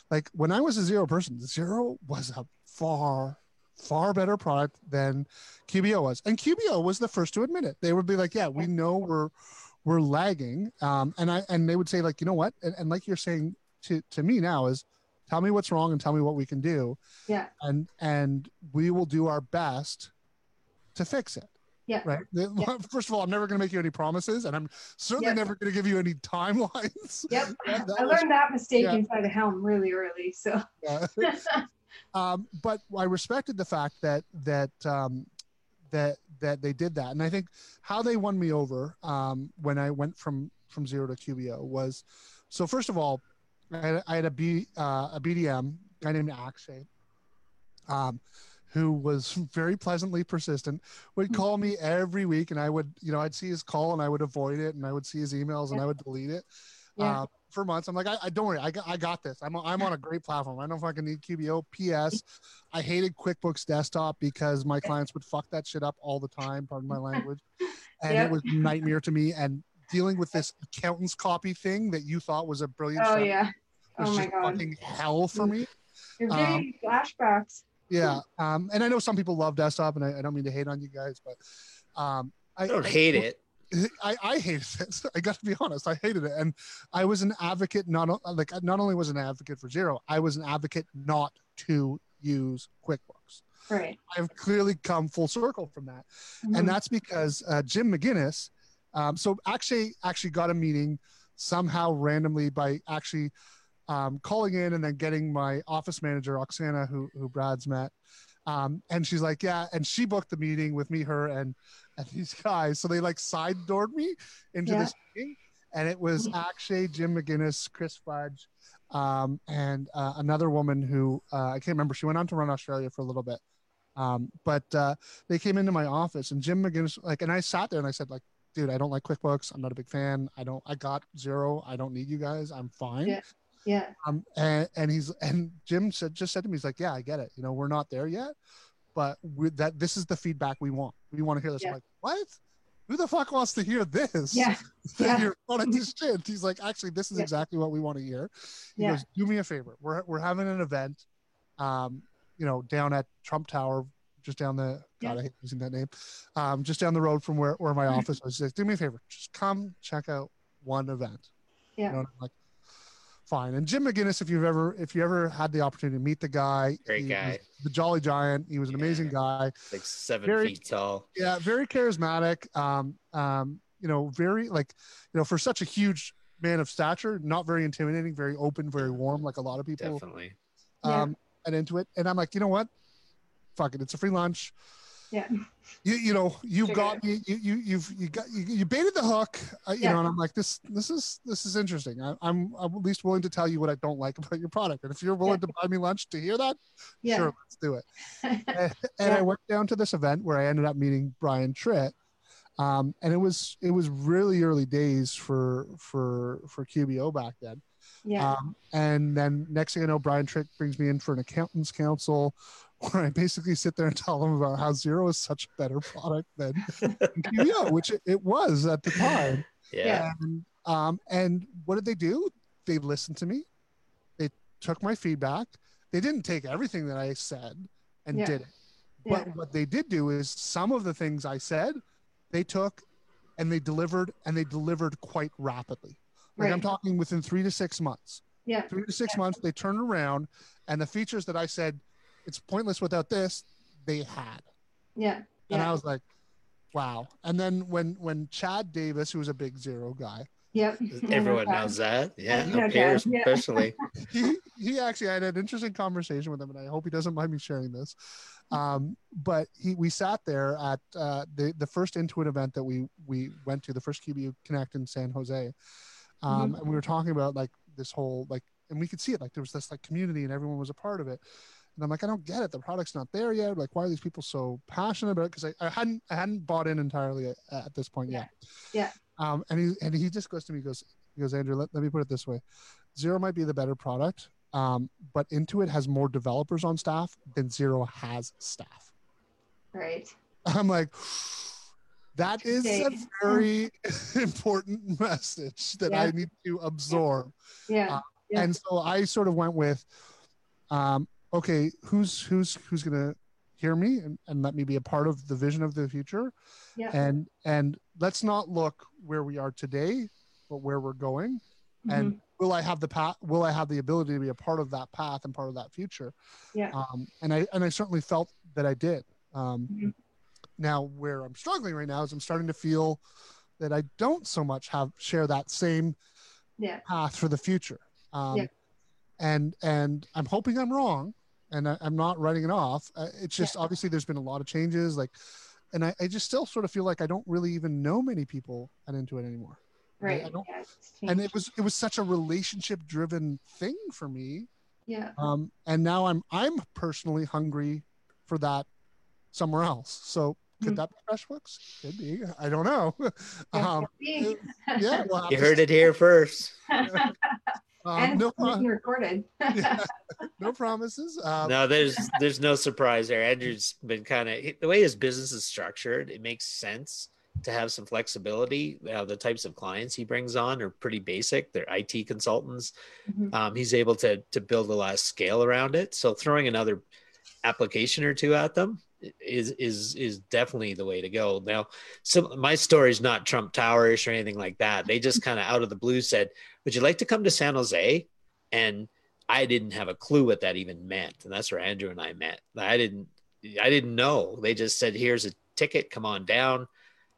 like when I was a Xero person, Xero was a far, far better product than QBO was. And QBO was the first to admit it. They would be like, yeah, we know we're we're lagging. Um, and I and they would say, like, you know what? And, and like you're saying to, to me now is tell me what's wrong and tell me what we can do. Yeah. And and we will do our best to fix it. Yeah. Right. Yeah. (laughs) First of all, I'm never going to make you any promises, and I'm certainly Yep. never going to give you any timelines. Yep. (laughs) That- that I was- learned that mistake yeah. inside the helm really early. So yeah. (laughs) um, but I respected the fact that that um, that that they did that, and I think how they won me over um, when I went from from Xero to QBO was so. First of all, I had, I had a B uh, a BDM guy named Akshay, um, who was very pleasantly persistent. Would call me every week, and I would you know I'd see his call and I would avoid it, and I would see his emails and I would delete it yeah. uh, for months. I'm like, I, I don't worry, I got, I got this. I'm, I'm on a great platform. I don't fucking need QBO. P.S. I hated QuickBooks Desktop because my clients would fuck that shit up all the time. Pardon my (laughs) language, and Yep. it was nightmare to me. And dealing with this accountant's copy thing that you thought was a brilliant, oh yeah. Was Oh my just god. fucking hell for me. You're um, getting me flashbacks. Yeah, um, and I know some people love desktop, and I, I don't mean to hate on you guys, but um, I I don't (laughs) hate it. (laughs) I, I hated it. I got to be honest. I hated it, and I was an advocate. Not like not only was an advocate for Xero, I was an advocate not to use QuickBooks. Right. I've clearly come full circle from that, Mhm. and that's because uh, Jim McGinnis. Um, so actually, actually got a meeting somehow randomly by actually um, calling in and then getting my office manager Oksana, who who Brad's met, um, and she's like, yeah, and she booked the meeting with me, her, and and these (laughs) guys. So they like side doored me into Yeah. this meeting, and it was Akshay, Jim McGinnis, Chris Fudge, um, and uh, another woman who uh, I can't remember. She went on to run Australia for a little bit. Um, but uh, they came into my office and Jim McGinnis, like, and I sat there and I said, like, dude, I don't like QuickBooks. I'm not a big fan. I don't, I got Xero. I don't need you guys. I'm fine. Yeah. Yeah. Um, and, and he's, and Jim said, just said to me, he's like, yeah, I get it. You know, we're not there yet, but we that this is the feedback we want. We want to hear this. I'm Yeah. like, what? Who the fuck wants to hear this? Yeah. (laughs) Yeah. Your product is shit. He's like, actually, this is Yeah. exactly what we want to hear. He Yeah. goes, do me a favor. We're, we're having an event, um, you know, down at Trump Tower, just down the, God. I hate using that name, um, just down the road from where, where my Mhm. office was. He's like, do me a favor. Just come check out one event. Yeah. You know, like, fine. And Jim McGinnis, if you've ever, if you ever had the opportunity to meet the guy, Great guy. the Jolly Giant. He was an amazing guy Like seven Very- feet tall. yeah very charismatic um um you know very like you know for such a huge man of stature not very intimidating very open very warm like a lot of people Definitely. Yeah. um and into it and i'm like you know what fuck it it's a free lunch Yeah. you you know you've got me you you you've you got you, you baited the hook uh, you Yeah. know and i'm like this this is this is interesting. I, i'm i'm at least willing to tell you what i don't like about your product. And if you're willing to buy me lunch to hear that Yeah. sure let's do it. (laughs) And, and i went down to this event where i ended up meeting brian tritt um, and it was it was really early days for for for qbo back then yeah. um, and then next thing I know, Brian Trick brings me in for an accountants council (laughs) where I basically sit there and tell them about how Xero is such a better product than (laughs) QBO, which it, it was at the time. Yeah. And, um, and what did they do? They listened to me. They took my feedback. They didn't take everything that I said and Yeah. did it. yeah. But what they did do is some of the things I said, they took and they delivered and they delivered quite rapidly. Like I'm talking within three to six months yeah. three to six months they turned around and the features that i said it's pointless without this they had Yeah. and i was like wow and then when when chad davis who was a big Xero guy Yep. (laughs) Everyone knows that. Yeah. I know Up here yeah. especially. (laughs) he, he actually I had an interesting conversation with him and i hope he doesn't mind me sharing this um, but he we sat there at uh, the the first intuit event that we we went to the first qbu connect in san jose um, and we were talking about like this whole like and we could see it like there was this like community and everyone was a part of it. And i'm like i don't get it. The product's not there yet. Like why are these people so passionate about it? Because I, I hadn't i hadn't bought in entirely at, at this point yet. Yeah. um and he and he just goes to me he goes he goes andrew let, let me put it this way. Xero might be the better product um but intuit has more developers on staff than Xero has staff. Right. (laughs) i'm like that is a very (laughs) important message that i need to absorb Yeah. Uh, Yeah. and so I sort of went with, um, okay, who's who's who's gonna hear me and, and let me be a part of the vision of the future, Yeah. and and let's not look where we are today, but where we're going, and Mhm. will I have the path? Will I have the ability to be a part of that path and part of that future? Yeah. Um, and I and I certainly felt that I did. Um, Mhm. Now, where I'm struggling right now is I'm starting to feel that I don't so much have share that same yeah. path for the future. Um, Yeah. And and I'm hoping I'm wrong, and I, I'm not writing it off. Uh, it's just obviously there's been a lot of changes, like, and I, I just still sort of feel like I don't really even know many people at Intuit anymore. Right. I don't- yeah. it's And it was it was such a relationship driven thing for me. yeah. Um, and now I'm I'm personally hungry for that somewhere else. So could Mhm. that be FreshBooks? Could be. I don't know. (laughs) Yeah, um, yeah, we'll (laughs) have You to heard it here first. (laughs) Um, and no, it's being recorded. yeah, no promises. Um, no, there's there's no surprise there. Andrew's been kind of the way his business is structured. It makes sense to have some flexibility. Uh, the types of clients he brings on are pretty basic. They're IT consultants. Mhm. Um, he's able to to build a lot of scale around it. So throwing another application or two at them is is is definitely the way to go. Now, so my story is not Trump Towerish or anything like that. They just kind of out of the blue said, "Would you like to come to San Jose?" And I didn't have a clue what that even meant, and that's where Andrew and I met. I didn't I didn't know. They just said, "Here's a ticket. Come on down."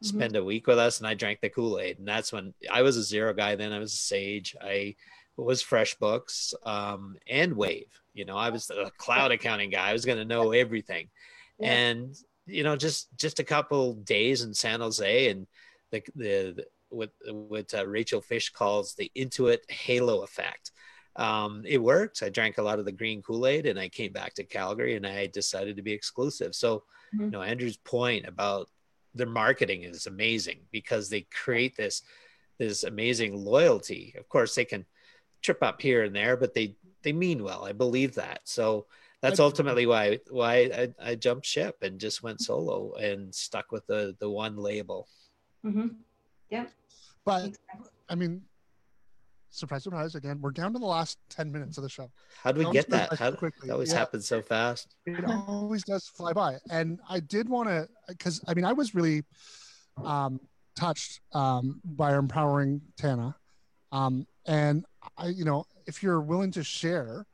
Mhm. Spend a week with us, and I drank the Kool Aid, and that's when I was a Xero guy. Then I was a Sage. I was FreshBooks um, and Wave. You know, I was a cloud accounting guy. I was going to know everything, Yeah. and you know, just just a couple days in San Jose, and the the, the what what uh, Rachel Fish calls the Intuit halo effect. Um, it worked. I drank a lot of the green Kool Aid, and I came back to Calgary, and I decided to be exclusive. So, Mhm. you know, Andrew's point about their marketing is amazing because they create this this amazing loyalty. Of course, they can trip up here and there, but they they mean well. I believe that. So that's ultimately why why I, I jumped ship and just went solo and stuck with the the one label. Mhm. but I mean, surprise, surprise! Again, we're down to the last ten minutes of the show. How do we get that? How quickly. that always Yeah. happens so fast. It always does fly by, and I did want to, because I mean, I was really um, touched um, by empowering Tana, um, and I, you know, if you're willing to share,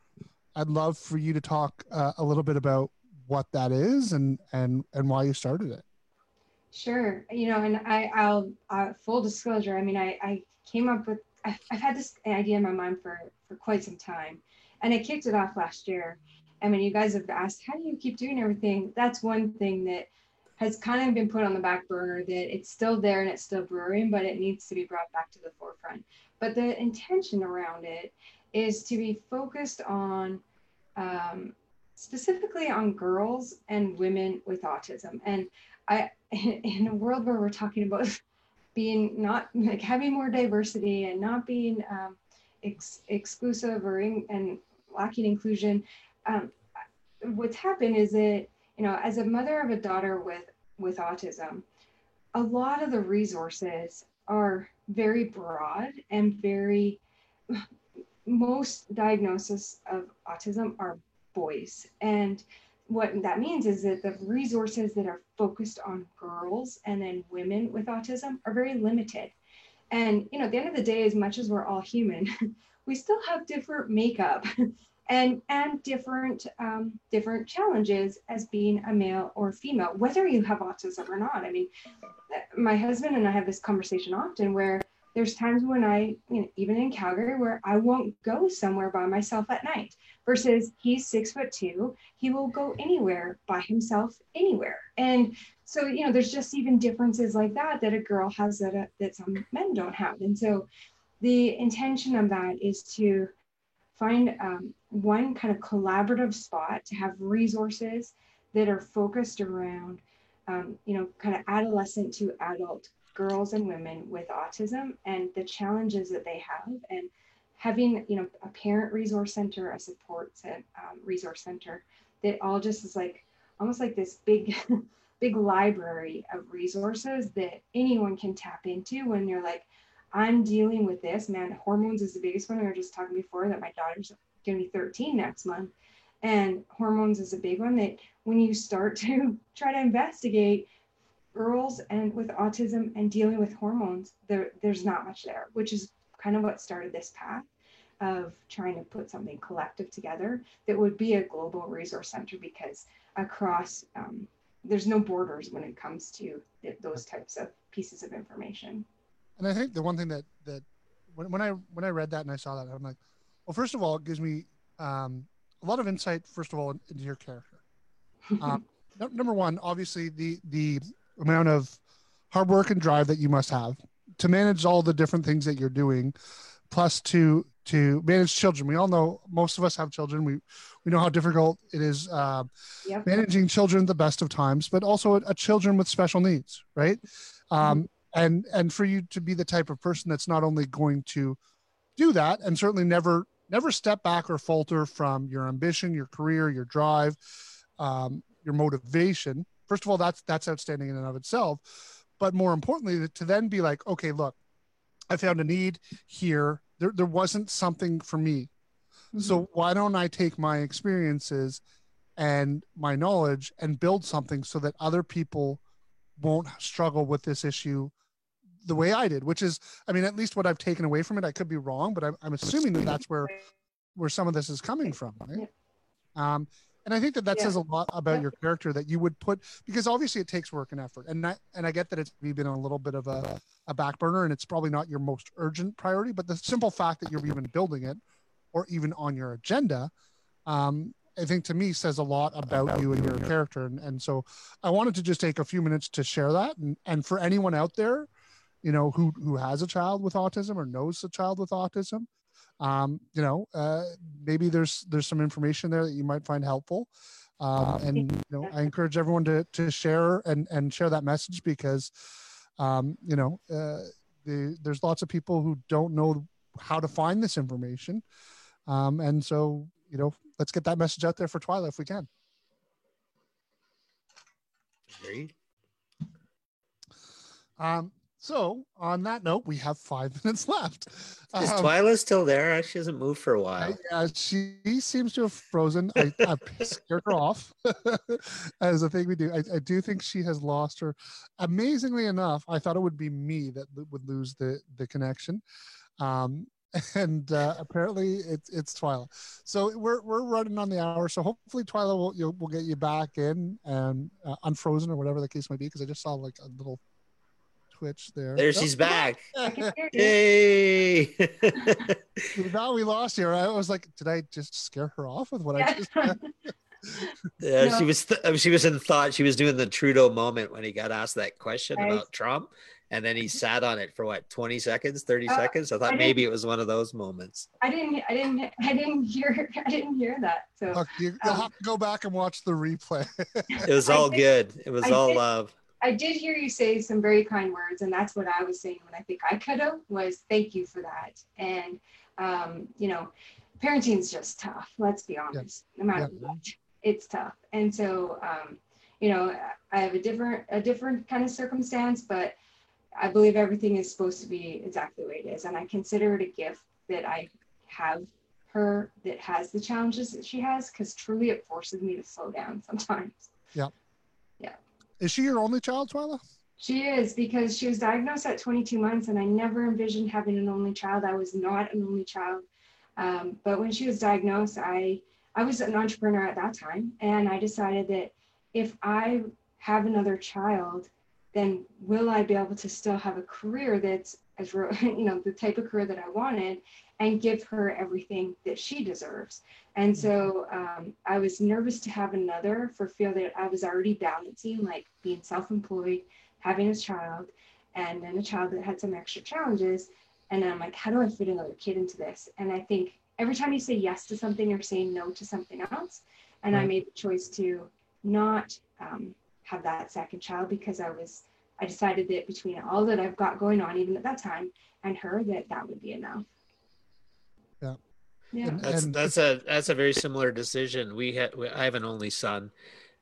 I'd love for you to talk uh, a little bit about what that is and and and why you started it. Sure. You know, and I, I'll uh, full disclosure. I mean, I, I came up with. I've, I've had this idea in my mind for for quite some time, and I kicked it off last year. I mean, you guys have asked, how do you keep doing everything? That's one thing that has kind of been put on the back burner that it's still there and it's still brewing, but it needs to be brought back to the forefront. But the intention around it is to be focused on um, specifically on girls and women with autism. And I, (laughs) in a world where we're talking about (laughs) being not like having more diversity and not being um, ex- exclusive or in, and lacking inclusion, um, what's happened is that you know, as a mother of a daughter with with autism, a lot of the resources are very broad and very most diagnosis of autism are boys and what that means is that the resources that are focused on girls and then women with autism are very limited and you know at the end of the day as much as we're all human (laughs) we still have different makeup (laughs) and and different um, different challenges as being a male or female, whether you have autism or not. I mean, my husband and I have this conversation often where there's times when I, you know, even in Calgary, where I won't go somewhere by myself at night. Versus he's six foot two, he will go anywhere by himself anywhere. And so, you know, there's just even differences like that that a girl has that uh, that some men don't have. And so, the intention of that is to find um, one kind of collaborative spot to have resources that are focused around, um, you know, kind of adolescent to adult girls and women with autism and the challenges that they have and having, you know, a parent resource center, a support set, um, resource center that all just is like almost like this big, (laughs) big library of resources that anyone can tap into when you're like, I'm dealing with this, man. Hormones is the biggest one. We were just talking before that my daughter's going to be 13 next month. And hormones is a big one that when you start (laughs) to try to investigate girls and with autism and dealing with hormones, there, there's not much there, which is kind of what started this path of trying to put something collective together that would be a global resource center because across um, there's no borders when it comes to those types of pieces of information and I think the one thing that that when, when I when I read that and I saw that, I'm like, well, first of all, it gives me um, a lot of insight. First of all, into your character. (laughs) Um, number one, obviously the the amount of hard work and drive that you must have to manage all the different things that you're doing, plus to to manage children. We all know most of us have children. We we know how difficult it is uh, yep. managing children the best of times, but also a, a children with special needs, right? Um, and and for you to be the type of person that's not only going to do that and certainly never never step back or falter from your ambition your career your drive um, your motivation first of all that's that's outstanding in and of itself but more importantly to then be like okay look i found a need here there, there wasn't something for me mm-hmm. so why don't i take my experiences and my knowledge and build something so that other people won't struggle with this issue the way I did, which is, I mean, at least what I've taken away from it. I could be wrong, but I'm, I'm assuming that that's where where some of this is coming from, right? Um, and I think that that yeah. says a lot about yeah. your character that you would put because obviously it takes work and effort, and I, and I get that it's been a little bit of a, a back burner and it's probably not your most urgent priority, but the simple fact that you're even building it or even on your agenda, um, I think to me says a lot about you and your character. And, and so I wanted to just take a few minutes to share that. And, and for anyone out there you know, who who has a child with autism or knows a child with autism, um, you know, uh, maybe there's there's some information there that you might find helpful. Um, and you know, I encourage everyone to to share and and share that message because, um, you know, uh, the, there's lots of people who don't know how to find this information, um, and so you know, let's get that message out there for Twyla if we can. Agreed. Um, so, on that note, we have five (laughs) minutes left. Is um, Twyla still there? She hasn't moved for a while. Yeah, she seems to have frozen. I, I scared her off, (laughs) as a thing we do. I, I, do think she has lost her. Amazingly enough, I thought it would be me that would lose the the connection, um, (laughs) and uh, apparently it's it's Twyla. So we're we're running on the hour. So hopefully Twyla will will get you back in and uh, unfrozen or whatever the case might be. Because I just saw like a little Twitch there. There she's (laughs) back. Yay! (laughs) now we lost her. I was like, did I just scare her off with what I just said? (laughs) Yeah, No. she was. Th- she was in thought. She was doing the Trudeau moment when he got asked that question Right. about Trump, and then he sat on it for what twenty seconds, thirty Uh, seconds. I thought I maybe it was one of those moments. I didn't, I didn't, I didn't hear, I didn't hear that. So Look, you, you'll Um, have to go back and watch the replay. It was all did- good. It was I all did- love. I did hear you say some very kind words, and that's what I was saying when I think I could have was thank you for that. And um, you know, parenting's just tough. Let's be honest. No matter Yeah. what, it's tough. And so, um, you know, I have a different a different kind of circumstance, but I believe everything is supposed to be exactly the way it is, and I consider it a gift that I have her that has the challenges that she has, because truly it forces me to slow down sometimes. Is she your only child, Twyla? She is because she was diagnosed at 22 months, and I never envisioned having an only child. I was not an only child, um, but when she was diagnosed, I I was an entrepreneur at that time, and I decided that if I have another child, then will I be able to still have a career that's as (laughs) you know the type of career that I wanted, and give her everything that she deserves. And so um, I was nervous to have another for fear that I was already balancing like being self-employed having a child and then a child that had some extra challenges. And I'm like, how do I fit another kid into this? And I think every time you say yes to something, you're saying no to something else. And I made the choice to not um, have that second child because I was, I decided that between all that I've got going on, even at that time, and her, that that would be enough. Yeah. Yeah. And- That's that's a that's a very similar decision. We had we, I have an only son.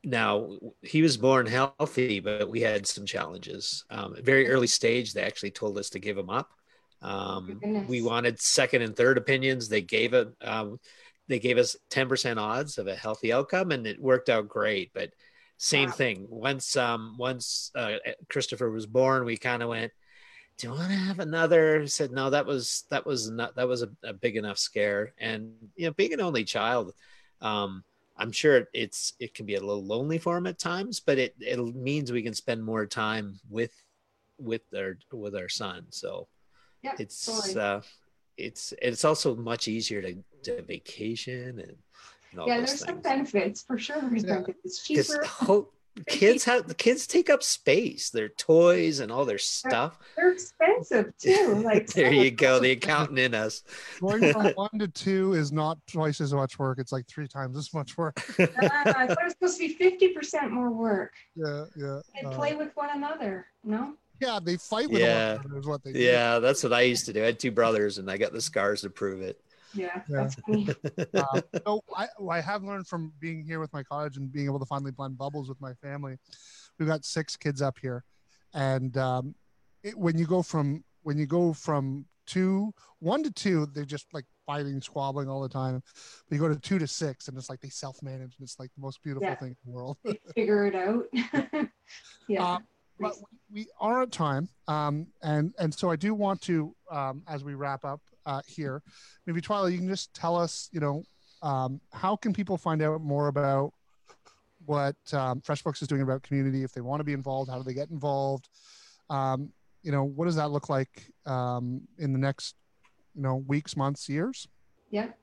Now he was born healthy, but we had some challenges. Um, very early stage, they actually told us to give him up. Um, goodness. we wanted second and third opinions. They gave it. Um, they gave us ten percent odds of a healthy outcome, and it worked out great. But same Wow. thing. Once um, once uh, Christopher was born, we kind of went do you want to have another? He said, no, that was that was not that was a, a big enough scare. And you know, being an only child, um, I'm sure it's it can be a little lonely for him at times, but it it means we can spend more time with with our with our son. So Yeah, it's totally. uh it's it's also much easier to, to vacation and, and all yeah, there's some benefits for sure. There's Yeah. It's cheaper. Kids have the kids take up space, their toys and all their stuff. They're expensive too. (laughs) Like there you go, the accountant in us. Going from (laughs) one to two is not twice as much work. It's like three times as much work. Ah, (laughs) I thought it was supposed to be fifty percent more work. Yeah, yeah. They uh, play with one another. No. yeah, they fight with Yeah. one another is what they do. Yeah, that's what I used to do. I had two brothers, and I got the scars to prove it. Yeah, Yeah. that's funny. (laughs) Uh, so I, I have learned from being here with my college and being able to finally blend bubbles with my family. We've got six kids up here, and um, it, when you go from when you go from two one to two, they're just like fighting, squabbling all the time. But you go to two to six, and it's like they self manage, and it's like the most beautiful Yeah. thing in the world. Figure it out. (laughs) yeah. Uh, but we, are at time, um, and and so I do want to, um, as we wrap up uh, here, maybe Twyla, you can just tell us, you know, um, how can people find out more about what um, FreshBooks is doing about community? If they want to be involved, how do they get involved? Um, you know, what does that look like um, in the next, you know, weeks, months, years? Yep.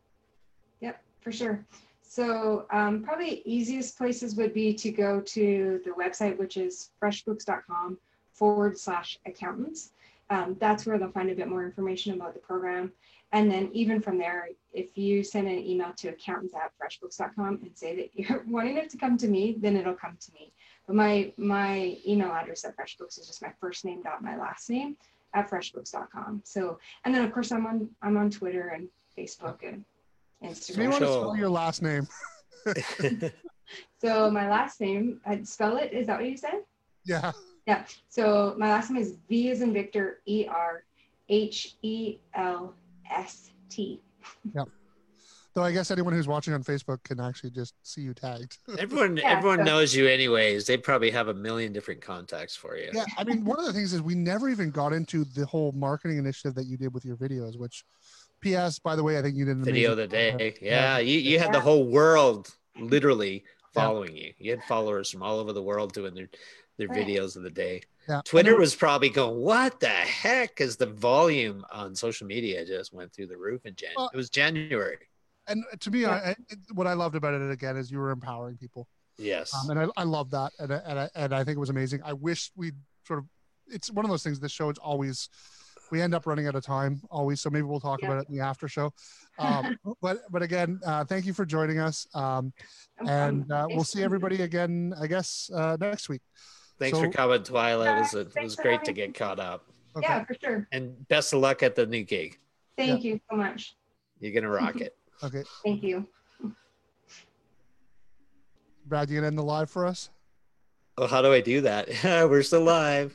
Yep, for sure. So um, probably easiest places would be to go to the website, which is freshbooks.com forward slash accountants. Um, that's where they'll find a bit more information about the program. And then even from there, if you send an email to accountants at freshbooks.com and say that you're (laughs) wanting it to come to me, then it'll come to me. But my my email address at FreshBooks is just my first name dot my last name at freshbooks.com. So and then of course I'm on I'm on Twitter and Facebook and Do you want to spell your last name? (laughs) So my last name, I'd spell it. Is that what you said? Yeah. Yeah. So my last name is V as in Victor, E R H E L S T. Yeah. Though I guess anyone who's watching on Facebook can actually just see you tagged. (laughs) everyone, Yeah, everyone so- knows you anyways. They probably have a million different contacts for you. yeah i mean one of the things is we never even got into the whole marketing initiative that you did with your videos which ps by the way i think you did an Video of the day. job. Yeah, you, you had the whole world literally following you. You had followers from all over the world doing their their Right. videos of the day. yeah Twitter was probably going, "What the heck?" Because the volume on social media just went through the roof in Jan. Well- it was January. and to me, Yeah. I, I, what I loved about it again is you were empowering people, Yes. um, and I, I love that, and I, and I, and I think it was amazing. I wish we sort of, it's one of those things. This show is always, we end up running out of time always, so maybe we'll talk Yeah. about it in the after show. Um, (laughs) but but again, uh, thank you for joining us, um, and uh, we'll see everybody again, I guess, uh, next week. Thanks so- for coming, Twyla. It was, it was great to get caught up. Okay. Yeah, for sure. And best of luck at the new gig. Thank you so much. You're gonna rock it. (laughs) Okay, Thank you. Brad, you gonna end the live for us? Oh, how do I do that? (laughs) We're still live.